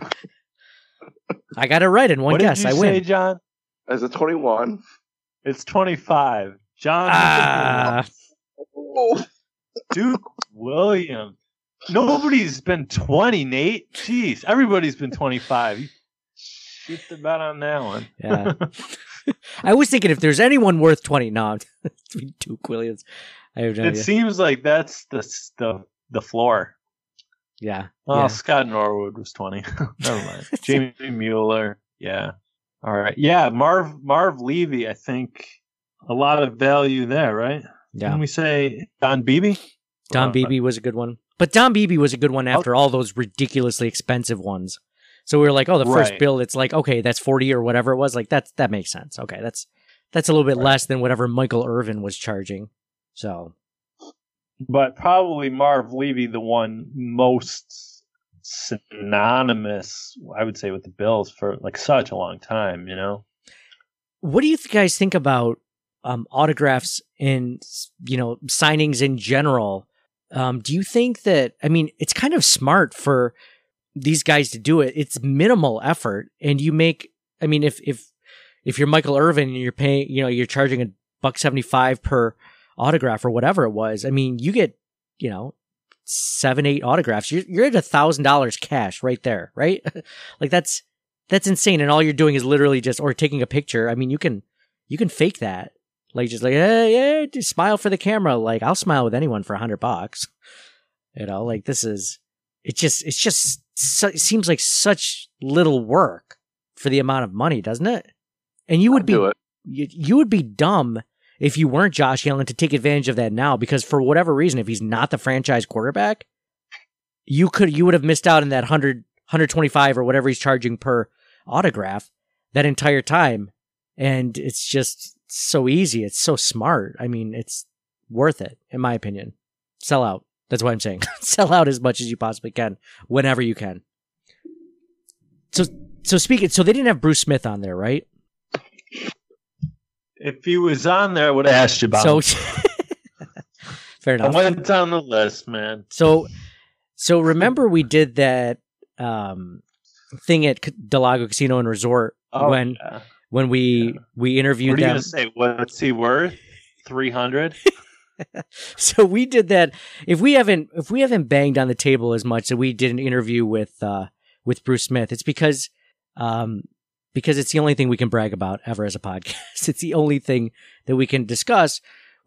I got it right in one what guess. did you I say, win. John? As a twenty-one. It's twenty-five. John Ah, Duke Williams. Nobody's been twenty, Nate. Jeez, everybody's been twenty-five. You shoot the bet on that one. yeah. I was thinking if there's anyone worth 20. No, it's Duke Williams. I have no it idea. seems like that's the the the floor. Yeah. Oh, yeah. Scott Norwood was 20. Never mind. Jamie Mueller. Yeah. All right. Yeah. Marv, Marv Levy, I think a lot of value there, right? Yeah. Can we say Don Beebe? Don Uh, Beebe was a good one. But Don Beebe was a good one after all those ridiculously expensive ones. So we were like, oh, the first Right. bill, it's like, okay, that's 40 or whatever it was. Like that's that makes sense. Okay, that's that's a little bit Right. less than whatever Michael Irvin was charging. So But probably Marv Levy, the one most synonymous, I would say, with the Bills for like such a long time, you know? what do you guys think about um, autographs and you know signings in general? Um, do you think that I mean it's kind of smart for these guys to do it? It's minimal effort, and you make. I mean, if if if you're Michael Irvin and you're paying, you know, you're charging a buck seventy five per autograph or whatever it was. I mean, you get you know seven eight autographs. You're you're at a thousand dollars cash right there, right? like that's that's insane. And all you're doing is literally just or taking a picture. I mean, you can you can fake that. Like just like hey, yeah, just smile for the camera. Like I'll smile with anyone for a hundred bucks. You know, like this is it. Just it's just su- it seems like such little work for the amount of money, doesn't it? And you would be do it. you, you would be dumb if you weren't Josh Allen to take advantage of that now because for whatever reason, if he's not the franchise quarterback, you could you would have missed out on that 100, 125 or whatever he's charging per autograph that entire time. And it's just so easy. It's so smart. I mean, it's worth it, in my opinion. Sell out. That's what I'm saying. Sell out as much as you possibly can, whenever you can. So, so speaking, so they didn't have Bruce Smith on there, right? If he was on there, I would have asked you about So, fair I enough. went down the list, man. So, so remember we did that um, thing at del Lago Casino and Resort when yeah. when we Yeah. we interviewed What are you them. gonna say? What's he worth? Three hundred. So we did that. If we haven't if we haven't banged on the table as much that we did an interview with uh, with Bruce Smith, it's because um, because it's the only thing we can brag about ever as a podcast. It's the only thing that we can discuss.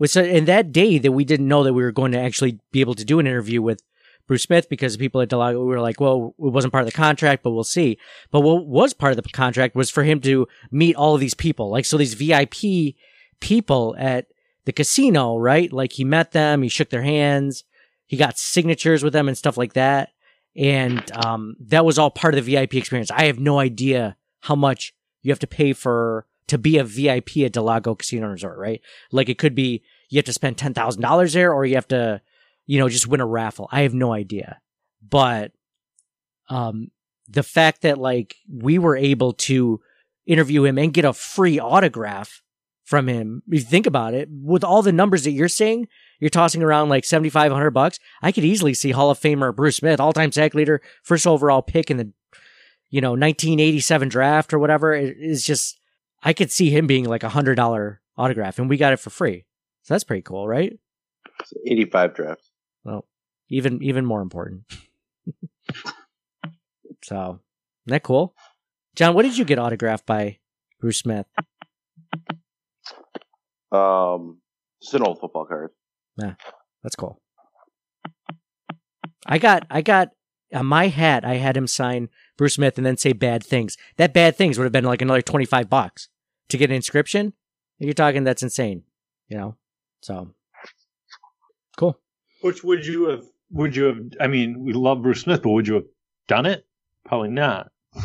So, and that day that we didn't know that we were going to actually be able to do an interview with Bruce Smith because people at del Lago we were like, well, it wasn't part of the contract, but we'll see. But what was part of the contract was for him to meet all of these people, like so these VIP people at the casino, right? Like he met them, he shook their hands, he got signatures with them and stuff like that. And um, that was all part of the VIP experience. I have no idea how much you have to pay for to be a VIP at del Lago Casino Resort, right? Like it could be you have to spend ten thousand dollars there, or you have to, you know, just win a raffle. I have no idea, but um, the fact that like we were able to interview him and get a free autograph from him. If you think about it, with all the numbers that you're saying, you're tossing around like 75, 100 bucks. I could easily see Hall of Famer Bruce Smith, all time sack leader, first overall pick in the, you know, 1987 draft or whatever. It is just, I could see him being like a hundred dollar autograph and we got it for free. So that's pretty cool, right? Eighty-five draft. Well, even, even more important. so, isn't that cool? John, what did you get autographed by Bruce Smith? Um, just an old football card. Yeah, That's cool. I got I got on my hat I had him sign Bruce Smith and then say bad things. That bad things would have been like another 25 bucks to get an inscription. You're talking that's insane, you know. So cool. Which would you have? Would you have? I mean, we love Bruce Smith, but would you have done it? Probably not.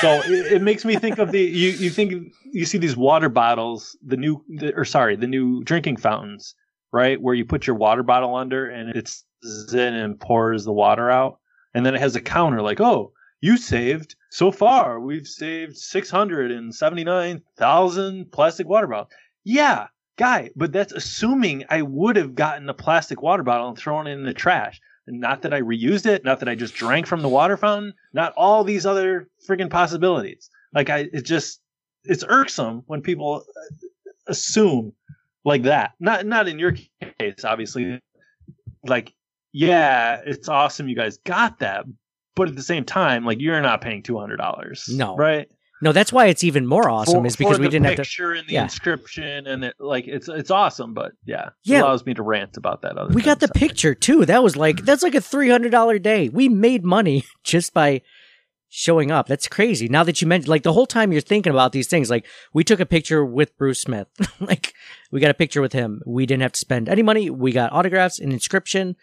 so it, it, makes me think of the you you think you see these water bottles, the new the, or sorry, the new drinking fountains, right? Where you put your water bottle under and it's in and pours the water out, and then it has a counter like, oh, you saved so far. We've saved six hundred and seventy nine thousand plastic water bottles. Yeah, guy, but that's assuming I would have gotten a plastic water bottle and thrown it in the trash. Not that I reused it, not that I just drank from the water fountain, not all these other freaking possibilities. Like I, it just, it's irksome when people uh, assume like that. Not, not in your case, obviously. Like, yeah, it's awesome you guys got that, but at the same time, like you're not paying two hundred dollars. No, right? No, that's why it's even more awesome for, is because we didn't have to picture and the yeah. inscription and it, like it's it's awesome, but yeah, yeah, allows me to rant about that. Other we got the picture too. That was like that's like a three hundred dollar day. We made money just by showing up. That's crazy. Now that you mentioned, like the whole time you're thinking about these things, like we took a picture with Bruce Smith, like we got a picture with him. We didn't have to spend any money. We got autographs, an inscription.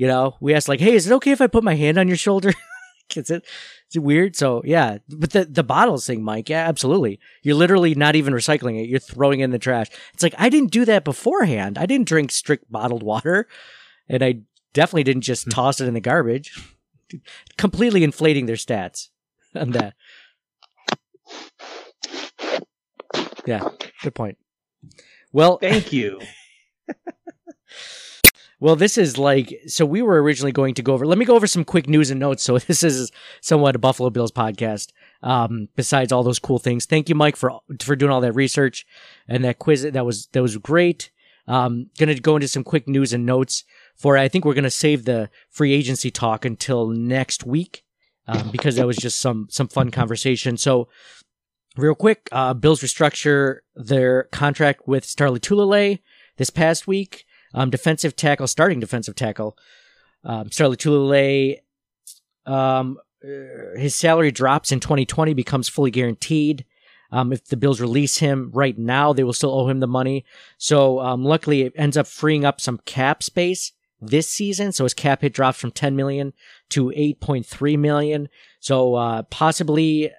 You know, we asked like, "Hey, is it okay if I put my hand on your shoulder?" is it is it weird? So yeah, but the the bottles thing, Mike, yeah, absolutely. You're literally not even recycling it; you're throwing it in the trash. It's like I didn't do that beforehand. I didn't drink strict bottled water, and I definitely didn't just hmm. toss it in the garbage. Completely inflating their stats on that. Yeah, good point. Well, thank you. Well, this is like so. We were originally going to go over. Let me go over some quick news and notes. So this is somewhat a Buffalo Bills podcast. Um, besides all those cool things, thank you, Mike, for for doing all that research and that quiz. That was that was great. Um, gonna go into some quick news and notes for. I think we're gonna save the free agency talk until next week um, because that was just some some fun conversation. So, real quick, uh, Bills restructure their contract with Star Lotulelei this past week um, defensive tackle, starting defensive tackle, um, Star Lotulelei, um, uh, his salary drops in 2020, becomes fully guaranteed. Um, if the Bills release him right now, they will still owe him the money. So, um, luckily, it ends up freeing up some cap space this season. So his cap hit drops from 10 million to 8.3 million. So, uh, possibly,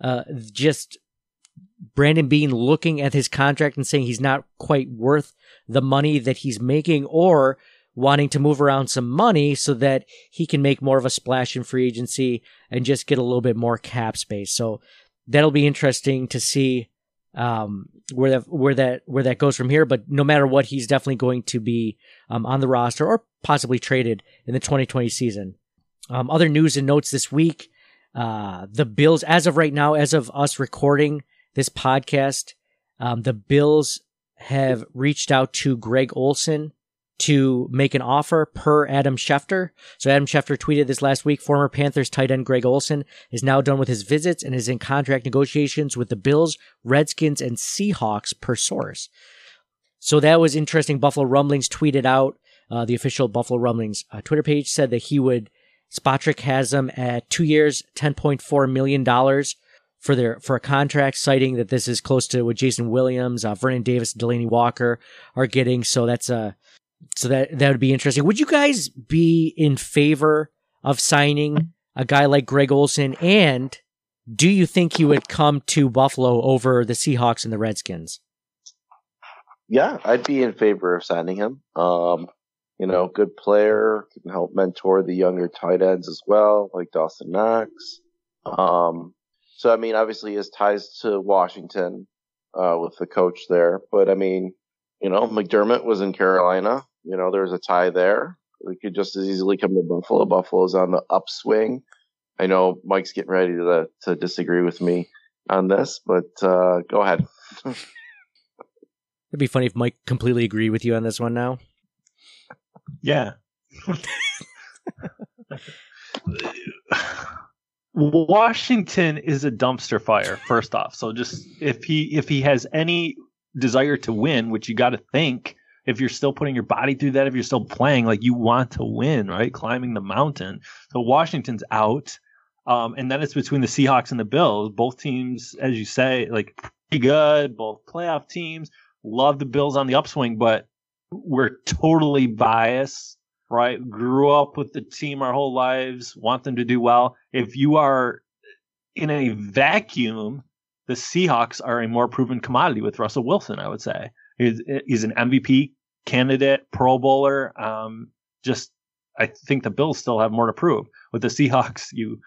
uh, just Brandon Beane looking at his contract and saying he's not quite worth the money that he's making or wanting to move around some money so that he can make more of a splash in free agency and just get a little bit more cap space. So that'll be interesting to see um, where that where that where that goes from here. But no matter what, he's definitely going to be um, on the roster or possibly traded in the 2020 season. Um, other news and notes this week: uh, the Bills, as of right now, as of us recording this podcast, um, the Bills have reached out to Greg Olsen to make an offer per Adam Schefter. So Adam Schefter tweeted this last week. Former Panthers tight end Greg Olsen is now done with his visits and is in contract negotiations with the Bills, Redskins, and Seahawks per source. So that was interesting. Buffalo Rumblings tweeted out, uh, the official Buffalo Rumblings uh, Twitter page said that he would, Spotrac has him at two years, $10.4 million for their for a contract, citing that this is close to what Jason Williams, uh, Vernon Davis, Delanie Walker are getting. So that's a uh, so that that would be interesting. Would you guys be in favor of signing a guy like Greg Olsen? And do you think he would come to Buffalo over the Seahawks and the Redskins? Yeah, I'd be in favor of signing him. Um, you know, good player, can help mentor the younger tight ends as well, like Dawson Knox. Um, so I mean, obviously his ties to Washington uh, with the coach there, but I mean, you know, McDermott was in Carolina. You know, there's a tie there. We could just as easily come to Buffalo. Buffalo's on the upswing. I know Mike's getting ready to to disagree with me on this, but uh, go ahead. It'd be funny if Mike completely agreed with you on this one now. Yeah. Washington is a dumpster fire. First off, so just if he if he has any desire to win, which you got to think, if you're still putting your body through that, if you're still playing, like you want to win, right? Climbing the mountain. So Washington's out, um, and then it's between the Seahawks and the Bills. Both teams, as you say, like pretty good. Both playoff teams. Love the Bills on the upswing, but we're totally biased right? Grew up with the team our whole lives, want them to do well. If you are in a vacuum, the Seahawks are a more proven commodity with Russell Wilson, I would say. He's, he's an MVP candidate, Pro Bowler. Um, just, I think the Bills still have more to prove. With the Seahawks, you,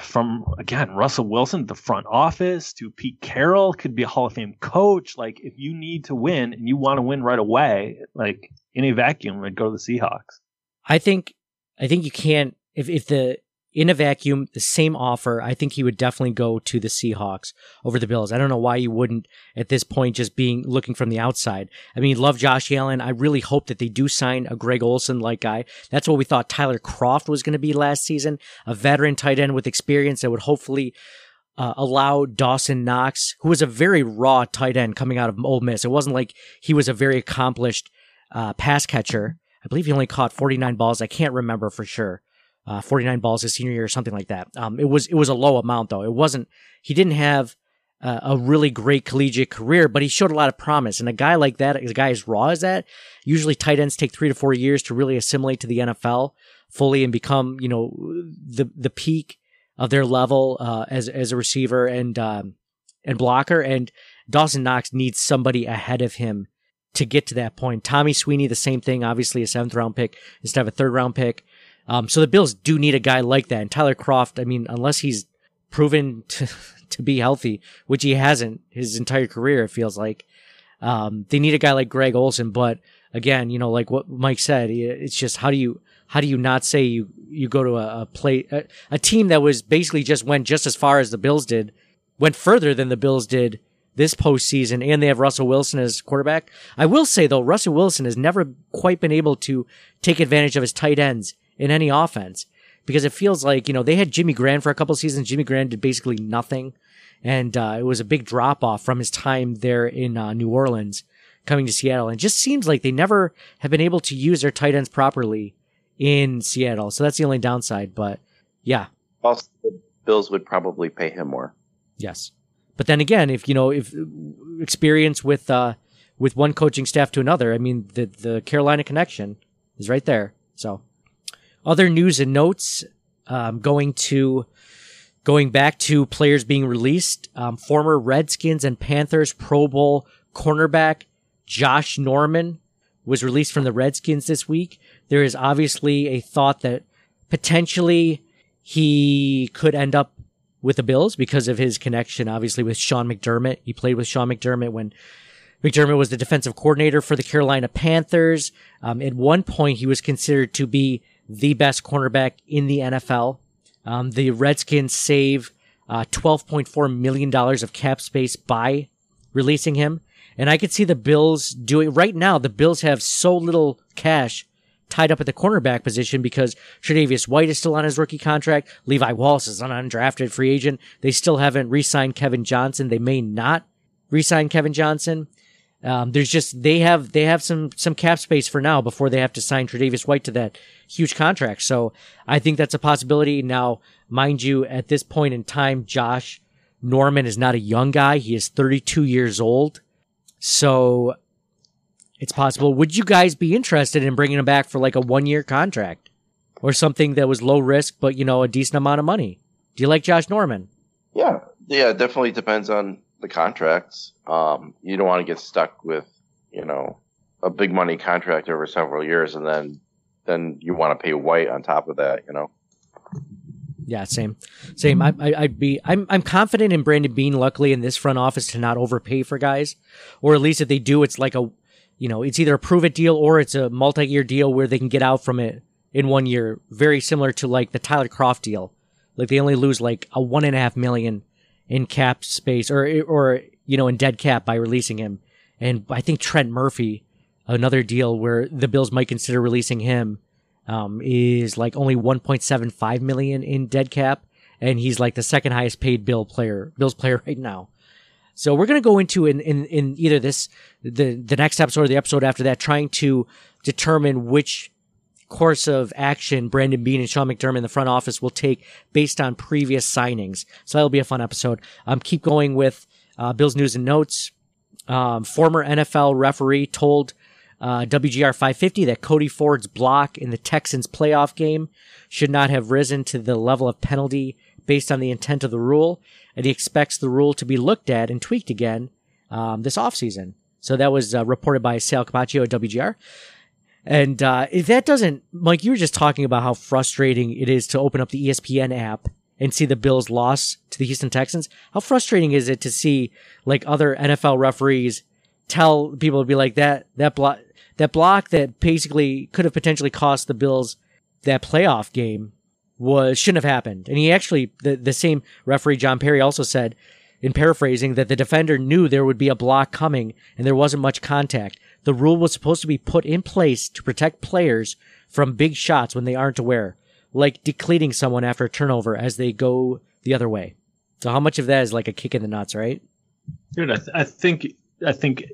from again, Russell Wilson, the front office to Pete Carroll could be a Hall of Fame coach. Like, if you need to win and you want to win right away, like in a vacuum, I'd go to the Seahawks. I think I think you can't if if the in a vacuum the same offer. I think he would definitely go to the Seahawks over the Bills. I don't know why you wouldn't at this point just being looking from the outside. I mean, love Josh Allen. I really hope that they do sign a Greg Olsen like guy. That's what we thought Tyler Kroft was going to be last season, a veteran tight end with experience that would hopefully uh, allow Dawson Knox, who was a very raw tight end coming out of Ole Miss. It wasn't like he was a very accomplished uh, pass catcher. I believe he only caught 49 balls. I can't remember for sure. Uh, 49 balls his senior year or something like that. Um, it was, it was a low amount though. It wasn't, he didn't have uh, a really great collegiate career, but he showed a lot of promise. And a guy like that, a guy as raw as that, usually tight ends take three to four years to really assimilate to the NFL fully and become, you know, the, the peak of their level, uh, as, as a receiver and, um, and blocker. And Dawson Knox needs somebody ahead of him to get to that point. Tommy Sweeney, the same thing, obviously a seventh round pick instead of a third round pick. Um, so the Bills do need a guy like that. And Tyler Kroft, I mean, unless he's proven to, to be healthy, which he hasn't his entire career, it feels like, um, they need a guy like Greg Olsen, But again, you know, like what Mike said, it's just how do you, how do you not say you, you go to a, a play, a, a team that was basically just went just as far as the Bills did, went further than the Bills did this postseason, and they have Russell Wilson as quarterback. I will say though, Russell Wilson has never quite been able to take advantage of his tight ends in any offense because it feels like you know they had Jimmy Graham for a couple seasons. Jimmy Graham did basically nothing, and uh, it was a big drop off from his time there in uh, New Orleans, coming to Seattle. And it just seems like they never have been able to use their tight ends properly in Seattle. So that's the only downside. But yeah, Also, the Bills would probably pay him more. Yes. But then again, if you know, if experience with uh with one coaching staff to another, I mean the the Carolina connection is right there. So other news and notes um, going to going back to players being released, um, former Redskins and Panthers Pro Bowl cornerback Josh Norman was released from the Redskins this week. There is obviously a thought that potentially he could end up with the Bills because of his connection, obviously, with Sean McDermott. He played with Sean McDermott when McDermott was the defensive coordinator for the Carolina Panthers. Um, at one point, he was considered to be the best cornerback in the NFL. Um, the Redskins save uh, $12.4 million of cap space by releasing him. And I could see the Bills doing right now. The Bills have so little cash tied up at the cornerback position because Tre'Davious White is still on his rookie contract. Levi Wallace is an undrafted free agent. They still haven't re-signed Kevin Johnson. They may not re-sign Kevin Johnson. Um, there's just they have they have some some cap space for now before they have to sign Tre'Davious White to that huge contract. So I think that's a possibility. Now, mind you, at this point in time, Josh Norman is not a young guy. He is 32 years old. So it's possible. Would you guys be interested in bringing him back for like a one year contract or something that was low risk, but you know, a decent amount of money? Do you like Josh Norman? Yeah, yeah, it definitely depends on the contracts. Um, you don't want to get stuck with, you know, a big money contract over several years, and then then you want to pay White on top of that. You know. Yeah, same, same. I, I, I'd be, I'm, I'm confident in Brandon Beane. Luckily, in this front office, to not overpay for guys, or at least if they do, it's like a, you know, it's either a prove it deal or it's a multi-year deal where they can get out from it in one year. Very similar to like the Tyler Kroft deal. Like they only lose like a one and a half million in cap space or, or, you know, in dead cap by releasing him. And I think Trent Murphy, another deal where the Bills might consider releasing him, um, is like only 1.75 million in dead cap. And he's like the second highest paid Bill player, Bills player right now. So we're going to go into in, in, in either this, the, the next episode or the episode after that, trying to determine which course of action Brandon Beane and Sean McDermott in the front office will take based on previous signings. So that'll be a fun episode. Um, keep going with, uh, Bill's news and notes. Um, former NFL referee told, uh, WGR 550 that Cody Ford's block in the Texans playoff game should not have risen to the level of penalty based on the intent of the rule, and he expects the rule to be looked at and tweaked again um, this offseason. So that was uh, reported by Sal Capaccio at WGR. And uh, if that doesn't, Mike, you were just talking about how frustrating it is to open up the ESPN app and see the Bills' loss to the Houston Texans. How frustrating is it to see like other NFL referees tell people to be like that that block that block that basically could have potentially cost the Bills that playoff game was shouldn't have happened. And he actually the the same referee John Parry also said in paraphrasing that the defender knew there would be a block coming and there wasn't much contact. The rule was supposed to be put in place to protect players from big shots when they aren't aware, like decleating someone after a turnover as they go the other way. So how much of that is like a kick in the nuts, right? Dude, I, th- I think I think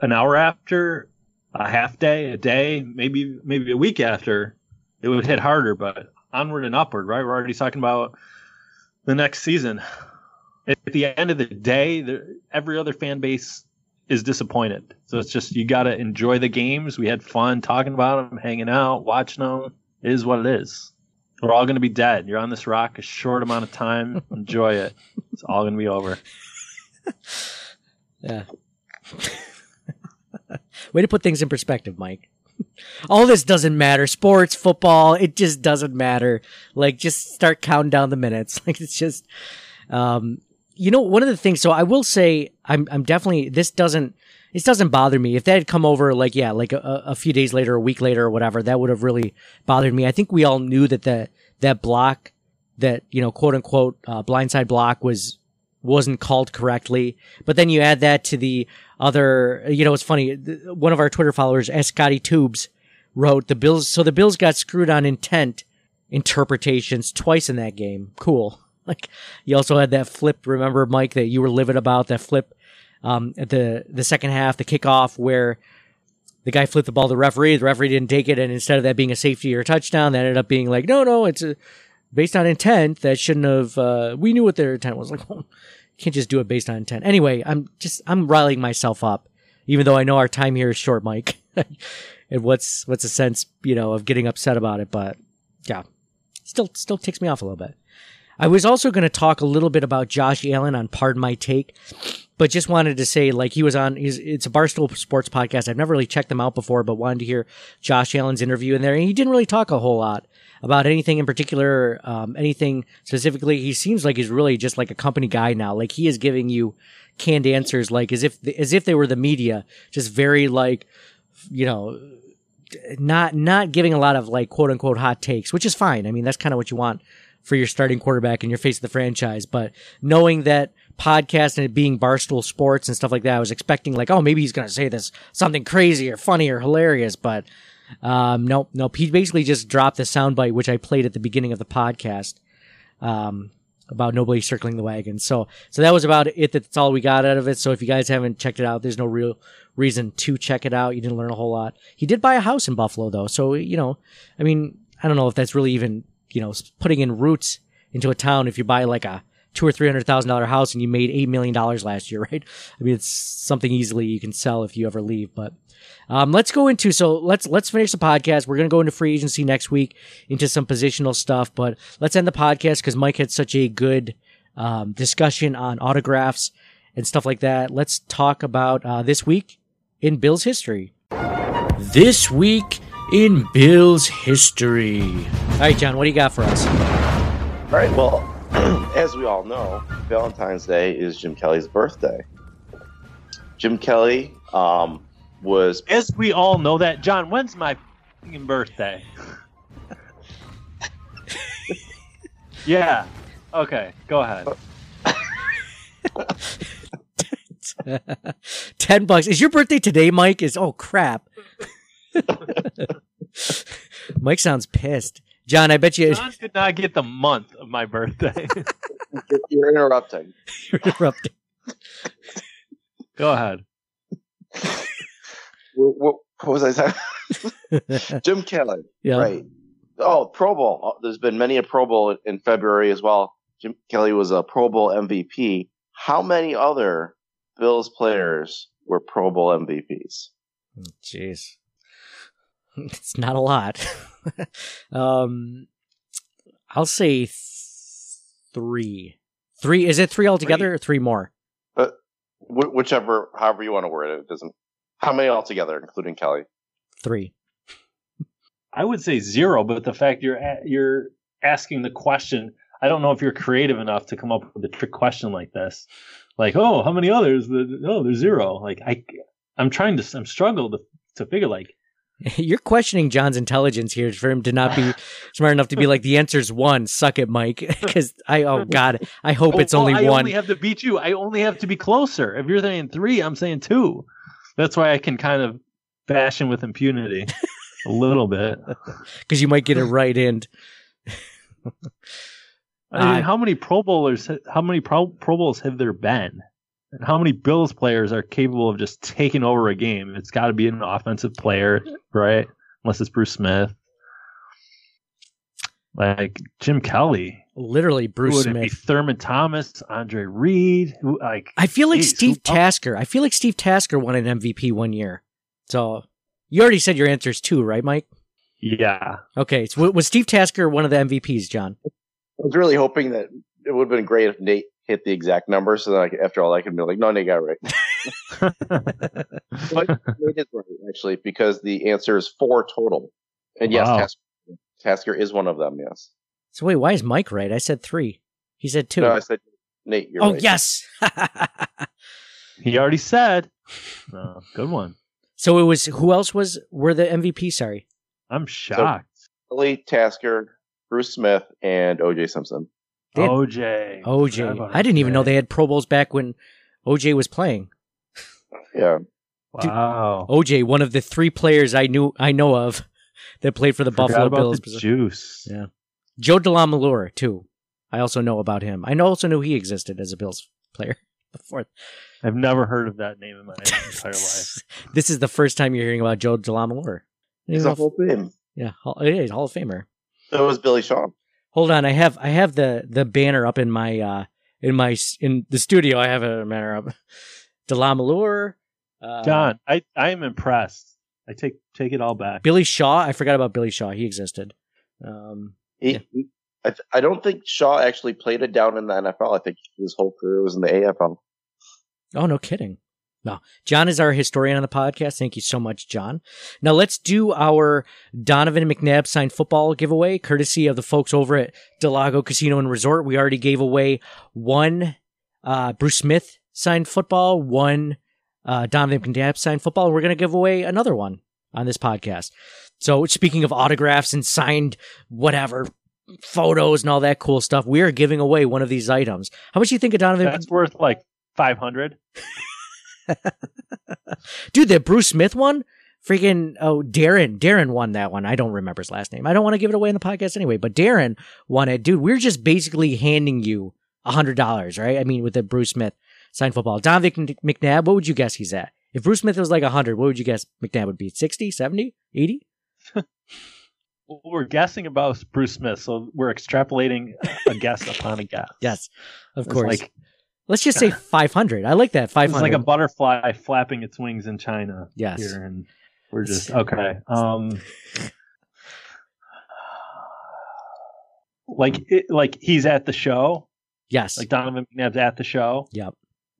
an hour after, a half day, a day, maybe maybe a week after, it would hit harder. But onward and upward, right? We're already talking about the next season. At the end of the day, every other fan base is disappointed. So it's just you got to enjoy the games. We had fun talking about them, hanging out, watching them. It is what it is. We're all going to be dead. You're on this rock a short amount of time. Enjoy it. It's all going to be over. Yeah. Way to put things in perspective, Mike. All this doesn't matter. Sports, football, it just doesn't matter. Like, just start counting down the minutes. Like, it's just, um, you know, one of the things, so I will say, I'm, I'm definitely, this doesn't, this doesn't bother me. If that had come over, like, yeah, like a, a few days later, a week later, or whatever, that would have really bothered me. I think we all knew that the, that block, that, you know, quote unquote, uh, blindside block was, wasn't called correctly. But then you add that to the other, you know, it's funny. One of our Twitter followers, S. Scotty Tubes, wrote the Bills. So the Bills got screwed on intent interpretations twice in that game. Cool. Like you also had that flip. Remember, Mike, that you were livid about that flip um, at the the second half, the kickoff where the guy flipped the ball to the referee. The referee didn't take it, and instead of that being a safety or a touchdown, that ended up being like, no, no, it's a, based on intent. That shouldn't have. Uh, we knew what their intent was. Like, well, can't just do it based on intent. Anyway, I'm just I'm riling myself up, even though I know our time here is short, Mike. and what's what's the sense, you know, of getting upset about it? But yeah, still still ticks me off a little bit. I was also going to talk a little bit about Josh Allen on Pardon My Take, but just wanted to say, like, he was on, it's a Barstool Sports podcast. I've never really checked them out before, but wanted to hear Josh Allen's interview in there. And he didn't really talk a whole lot about anything in particular, um, anything specifically. He seems like he's really just like a company guy now. Like, he is giving you canned answers, like, as if, as if they were the media, just very, like, you know, not, not giving a lot of, like, quote unquote hot takes, which is fine. I mean, that's kind of what you want for your starting quarterback and your face of the franchise. But knowing that podcast and it being Barstool Sports and stuff like that, I was expecting like, oh, maybe he's going to say this something crazy or funny or hilarious. But um, nope, nope. He basically just dropped the soundbite, which I played at the beginning of the podcast. Um, about nobody circling the wagon. So, so that was about it. That's all we got out of it. So if you guys haven't checked it out, there's no real reason to check it out. You didn't learn a whole lot. He did buy a house in Buffalo though. So, you know, I mean, I don't know if that's really even you know, putting in roots into a town if you buy like a two or three hundred thousand dollar house and you made eight million dollars last year, right? I mean, it's something easily you can sell if you ever leave. But um, let's go into so let's let's finish the podcast. We're gonna go into free agency next week into some positional stuff, but let's end the podcast because Mike had such a good um, discussion on autographs and stuff like that. Let's talk about uh, this week in Bill's history. This week in Bill's history. All right, John, what do you got for us? All right. Well, as we all know, Valentine's Day is Jim Kelly's birthday. Jim Kelly um, was. As we all know that, John, when's my birthday? yeah. Okay, go ahead. Ten bucks. Is your birthday today, Mike? Is oh crap. Mike sounds pissed. John, I bet you. John did not get the month of my birthday. You're interrupting. You're interrupting. Go ahead. What, what, what was I saying? Jim Kelly. Yeah. Right. Oh, Pro Bowl. Oh, There's been many a Pro Bowl in February as well. Jim Kelly was a Pro Bowl MVP. How many other Bills players were Pro Bowl MVPs? Jeez. It's not a lot. um, I'll say th- three. Three. Is it three altogether or three more? Wh- whichever, however you want to word it, it doesn't. How many altogether, including Kelly? Three. I would say zero, but the fact you're a- you're asking the question, I don't know if you're creative enough to come up with a trick question like this. Like, oh, how many others? But, oh, there's zero. Like, I, I'm trying to, I'm struggle to to figure like, You're questioning John's intelligence here for him to not be smart enough to be like the answer's one. Suck it, Mike. Because I oh god, I hope it's oh, only I one. I only have to beat you. I only have to be closer. If you're saying three, I'm saying two. That's why I can kind of bash him with impunity a little bit. Because you might get it right. And I mean, Uh, how many Pro Bowlers? How many Pro, Pro Bowls have there been? And how many Bills players are capable of just taking over a game? It's got to be an offensive player, right? Unless it's Bruce Smith, like Jim Kelly. literally, Bruce would it be? Smith. Thurman Thomas, Andre Reed. Who, like I feel like Jeez, Steve who- Tasker. I feel like Steve Tasker won an MVP one year. So you already said your answer is two, right, Mike? yeah, Okay. So was Steve Tasker one of the MVPs, John? I was really hoping that it would have been great if Nate hit the exact number, so then I after all, I could be like, no, Nate got it right. But Nate is right, actually, because the answer is four total. And yes, Wow. Tasker, Tasker is one of them, yes. So wait, why is Mike right? I said three. He said two. No, I said, Nate, you're oh right. yes. he already said. No, good one. so it was who else was were the MVP? Sorry. I'm shocked. Kelly, Tasker, Bruce Smith, and OJ Simpson. Did- OJ. Forgot OJ. I didn't even know they had Pro Bowls back when OJ was playing. Yeah. Wow. OJ, one of the three players I knew I know of that played for the Forgot Buffalo about Bills. the juice. Yeah. Joe DeLamielleure too. I also know about him. I also knew he existed as a Bills player before. I've never heard of that name in my entire life. This is the first time you're hearing about Joe DeLamielleure. He's a Hall of Fame. Yeah, Hall, yeah, he's Hall of Famer. So was Billy Shaw. Hold on, I have I have the the banner up in my uh in my in the studio. I have a banner up. DeLamielleure, uh, John, I, I am impressed. I take take it all back. Billy Shaw. I forgot about Billy Shaw. He existed. Um, He, Yeah. he- I, th- I don't think Shaw actually played it down in the NFL. I think his whole career was in the AFL. Oh, no kidding. No. John is our historian on the podcast. Thank you so much, John. Now let's do our Donovan McNabb signed football giveaway, courtesy of the folks over at del Lago Casino and Resort. We already gave away one uh, Bruce Smith signed football, one uh, Donovan McNabb signed football. We're going to give away another one on this podcast. So speaking of autographs and signed whatever photos and all that cool stuff, we are giving away one of these items. How much do you think of Donovan? That's worth like five hundred. Dude, the Bruce Smith one, freaking oh Darren, Darren won that one. I don't remember his last name. I don't want to give it away in the podcast anyway, but Darren won it. Dude, we're just basically handing you a hundred dollars, right? I mean, with the Bruce Smith signed football. Donovan McNabb, what would you guess he's at? If Bruce Smith was like a hundred, what would you guess McNabb would be? 60, 70, 80? We're guessing about Bruce Smith, so we're extrapolating a guess upon a guess. Yes, of It's course. Like, Let's just say 500. I like that. 500. it's 500. like a butterfly flapping its wings in China. Yes. Here, and we're just okay. Um, like it, like he's at the show. yes. Like Donovan McNabb's at the show. Yep.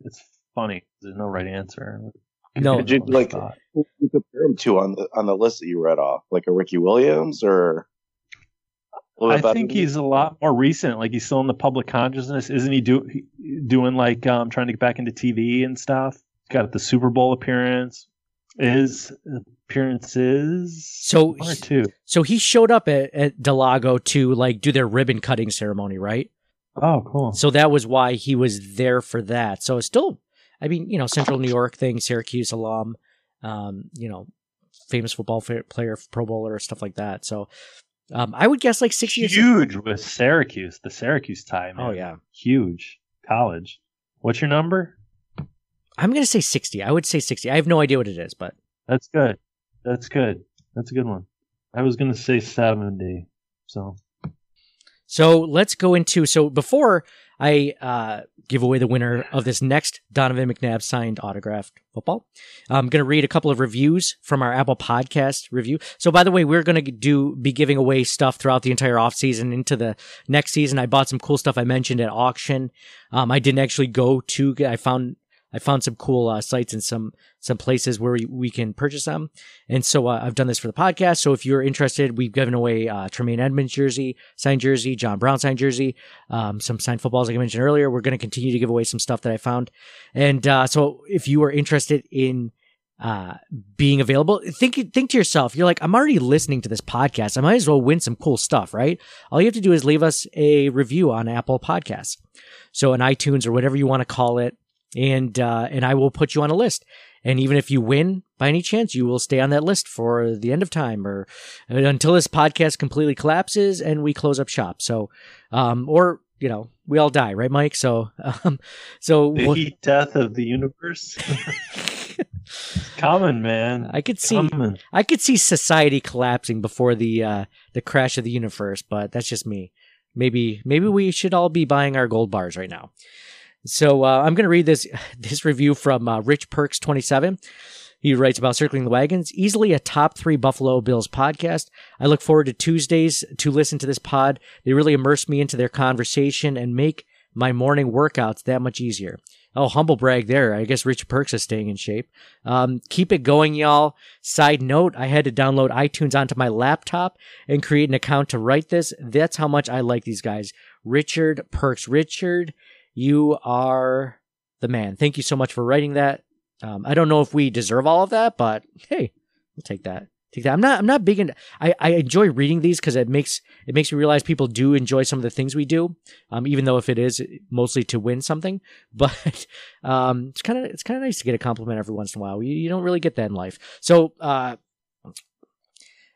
It's funny. There's no right answer. No. Did you, like, who you compare him to on the on the list that you read off? Like a Ricky Williams or? A little I think than- he's a lot more recent. Like he's still in the public consciousness, isn't he? Do doing like um trying to get back into TV and stuff. Got the Super Bowl appearance. Is appearances So one two? So he showed up at, at del Lago to like do their ribbon cutting ceremony, right? Oh, cool. So that was why he was there for that. So it's still, I mean, you know, Central New York thing, Syracuse alum, um, you know, famous football player, Pro Bowler, stuff like that. So um, I would guess like 60 or so- Huge with Syracuse. The Syracuse tie. Man. Oh, yeah. huge college. What's your number? I'm going to say 60. I would say 60. I have no idea what it is, but That's good. That's good. That's a good one. I was gonna say seventy. So So let's go into so before I uh, give away the winner of this next Donovan McNabb signed autographed football. I'm going to read a couple of reviews from our Apple Podcast review. So, by the way, we're going to do be giving away stuff throughout the entire off season into the next season. I bought some cool stuff I mentioned at auction. Um, I didn't actually go to. I found I found some cool uh, sites and some some places where we, we can purchase them. And so uh, I've done this for the podcast. So if you're interested, we've given away uh, Tremaine Edmunds jersey, signed jersey, John Brown signed jersey, um, some signed footballs like I mentioned earlier. We're going to continue to give away some stuff that I found. And uh, so if you are interested in uh, being available, think think to yourself, you're like, I'm already listening to this podcast. I might as well win some cool stuff, right? All you have to do is leave us a review on Apple Podcasts. So in iTunes or whatever you want to call it and uh, and I will put you on a list. And even if you win by any chance, you will stay on that list for the end of time or uh, until this podcast completely collapses and we close up shop. So, um, or you know, we all die, right, Mike? So, um, so the we'll, heat death of the universe. Common man. I could see, Coming. I could see society collapsing before the uh, the crash of the universe, but that's just me. Maybe, maybe we should all be buying our gold bars right now. So uh, I'm going to read this this review from uh, Rich Perks 27. He writes about circling the wagons, easily a top three Buffalo Bills podcast. I look forward to Tuesdays to listen to this pod. They really immerse me into their conversation and make my morning workouts that much easier. Oh, humble brag there. I guess Rich Perks is staying in shape. Um, keep it going, y'all. Side note, I had to download iTunes onto my laptop and create an account to write this. That's how much I like these guys. Richard Perks. Richard, you are the man. Thank you so much for writing that. Um, I don't know if we deserve all of that, but hey, we'll take that. Take that. I'm not. I'm not big into. I, I enjoy reading these because it makes it makes me realize people do enjoy some of the things we do, um, even though if it is mostly to win something. But um, it's kind of it's kind of nice to get a compliment every once in a while. You, you don't really get that in life. So uh,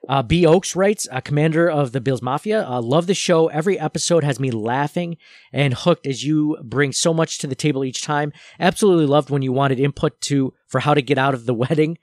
uh, B. Oaks writes, uh, Commander of the Bills Mafia, uh, love the show. Every episode has me laughing and hooked as you bring so much to the table each time. Absolutely loved when you wanted input to for how to get out of the wedding.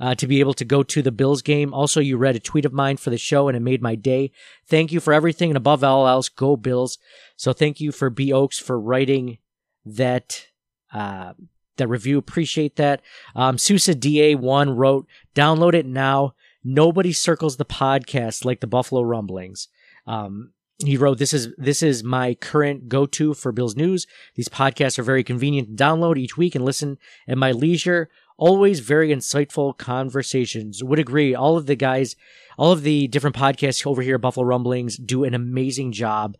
Uh, to be able to go to the Bills game. Also, you read a tweet of mine for the show and it made my day. Thank you for everything and above all else, go Bills. So thank you for B Oaks for writing that uh, that review. Appreciate that. Um, Sousa DA1 wrote, download it now. Nobody circles the podcast like the Buffalo Rumblings. Um, he wrote, "This is this is my current go-to for Bills news. These podcasts are very convenient to download each week and listen at my leisure. Always very insightful conversations. Would agree. All of the guys, all of the different podcasts over here Buffalo Rumblings do an amazing job."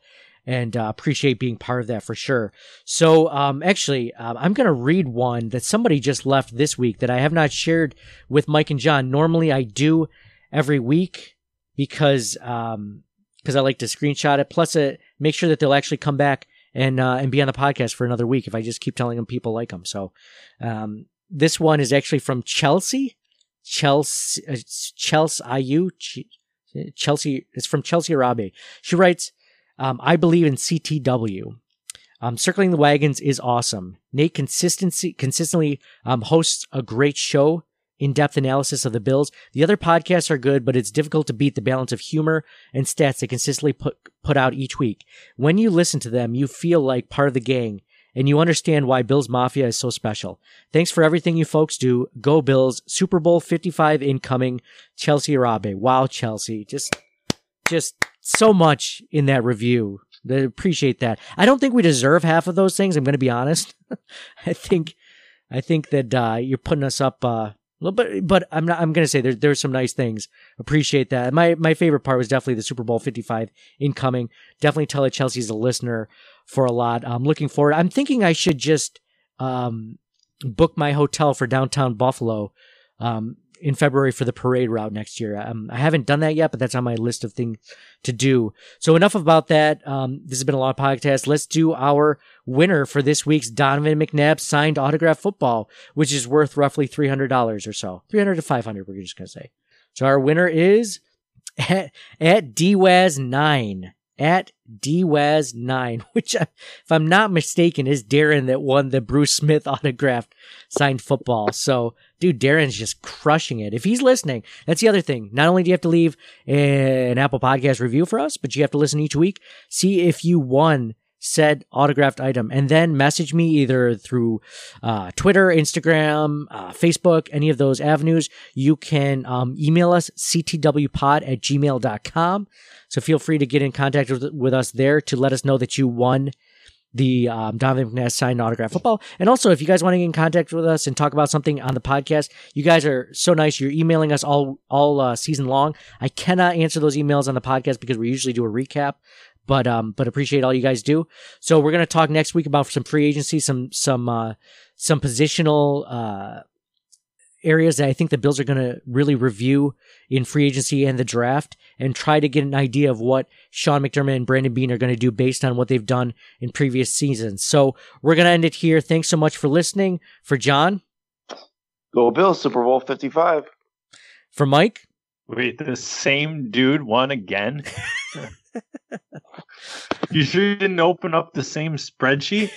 And uh, appreciate being part of that for sure. So, um, actually, um, I'm going to read one that somebody just left this week that I have not shared with Mike and John. Normally, I do every week because um, because I like to screenshot it. Plus, uh, make sure that they'll actually come back and uh, and be on the podcast for another week if I just keep telling them people like them. So um, this one is actually from Chelsea, Chelsea, uh, Chelsea IU, Ch- Chelsea. It's from Chelsea Arabe. She writes, um, "I believe in CTW." Um, Circling the Wagons is awesome. Nate consistency consistently um, hosts a great show in-depth analysis of the Bills. The other podcasts are good, but it's difficult to beat the balance of humor and stats they consistently put put out each week. When you listen to them, you feel like part of the gang and you understand why Bills Mafia is so special. Thanks for everything you folks do. Go Bills. Super Bowl 55 incoming. Chelsea Arabe. Wow, Chelsea. Just just so much in that review. I appreciate that. I don't think we deserve half of those things. I'm going to be honest. I think, I think that uh, you're putting us up uh, little bit. but I'm not. I'm gonna say there there's some nice things. Appreciate that. My my favorite part was definitely the Super Bowl 55 incoming. Definitely tell that Chelsea's a listener for a lot. I'm looking forward. I'm thinking I should just um, book my hotel for downtown Buffalo um, in February for the parade route next year. Um, I haven't done that yet, but that's on my list of things to do. So enough about that. Um, this has been a long podcast. Let's do our winner for this week's Donovan McNabb signed autograph football, which is worth roughly $300 or so. 300 to 500, we're just to say. So our winner is at, at DWAZ9 at DWAZ9, which, uh, if I'm not mistaken, is Darren that won the Bruce Smith autographed signed football. So, dude, Darren's just crushing it. If he's listening, that's the other thing. Not only do you have to leave eh, an Apple Podcast review for us, but you have to listen each week. See if you won said autographed item and then message me either through uh, Twitter, Instagram, uh, Facebook, any of those avenues. You can um, email us ctwpod at gmail.com. So feel free to get in contact with, with us there to let us know that you won the um, Donovan McNabb signed autograph football. And also, if you guys want to get in contact with us and talk about something on the podcast, you guys are so nice. You're emailing us all all uh, season long. I cannot answer those emails on the podcast because we usually do a recap. But um, but appreciate all you guys do. So we're gonna talk next week about some free agency, some some uh, some positional uh, areas that I think the Bills are going to really review in free agency and the draft and try to get an idea of what Sean McDermott and Brandon Beane are going to do based on what they've done in previous seasons. So we're going to end it here. Thanks so much for listening. For John, Go Bills, Super Bowl 55. for Mike, Wait, the same dude won again? you sure you didn't open up the same spreadsheet?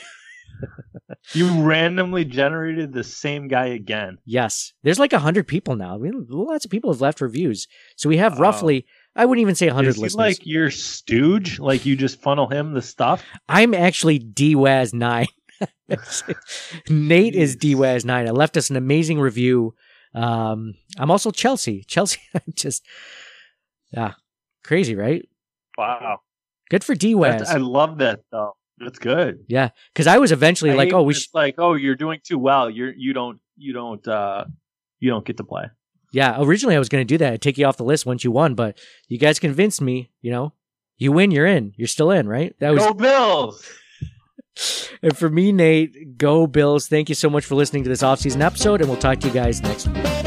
you randomly generated the same guy again. yes, there's like a hundred people now. Lots of people have left reviews. So we have Wow. roughly, I wouldn't even say a hundred Is listeners. like your stooge? Like you just funnel him the stuff? I'm actually DWAZ nine. Nate is DWAZ nine. I left us an amazing review. Um, I'm also Chelsea. Chelsea, I'm just, yeah, crazy, right? Wow. Good for That- DWAZ. I love that though. That's good. yeah, because I was eventually I like, oh, we should. like, oh, you're doing too well. You're you don't you don't uh you don't get to play. Yeah, originally I was going to do that. I'd take you off the list once you won, but you guys convinced me. You know, you win, you're in. You're still in, right? That was Go Bills! and for me, Nate. Go Bills! Thank you so much for listening to this offseason episode, and we'll talk to you guys next week.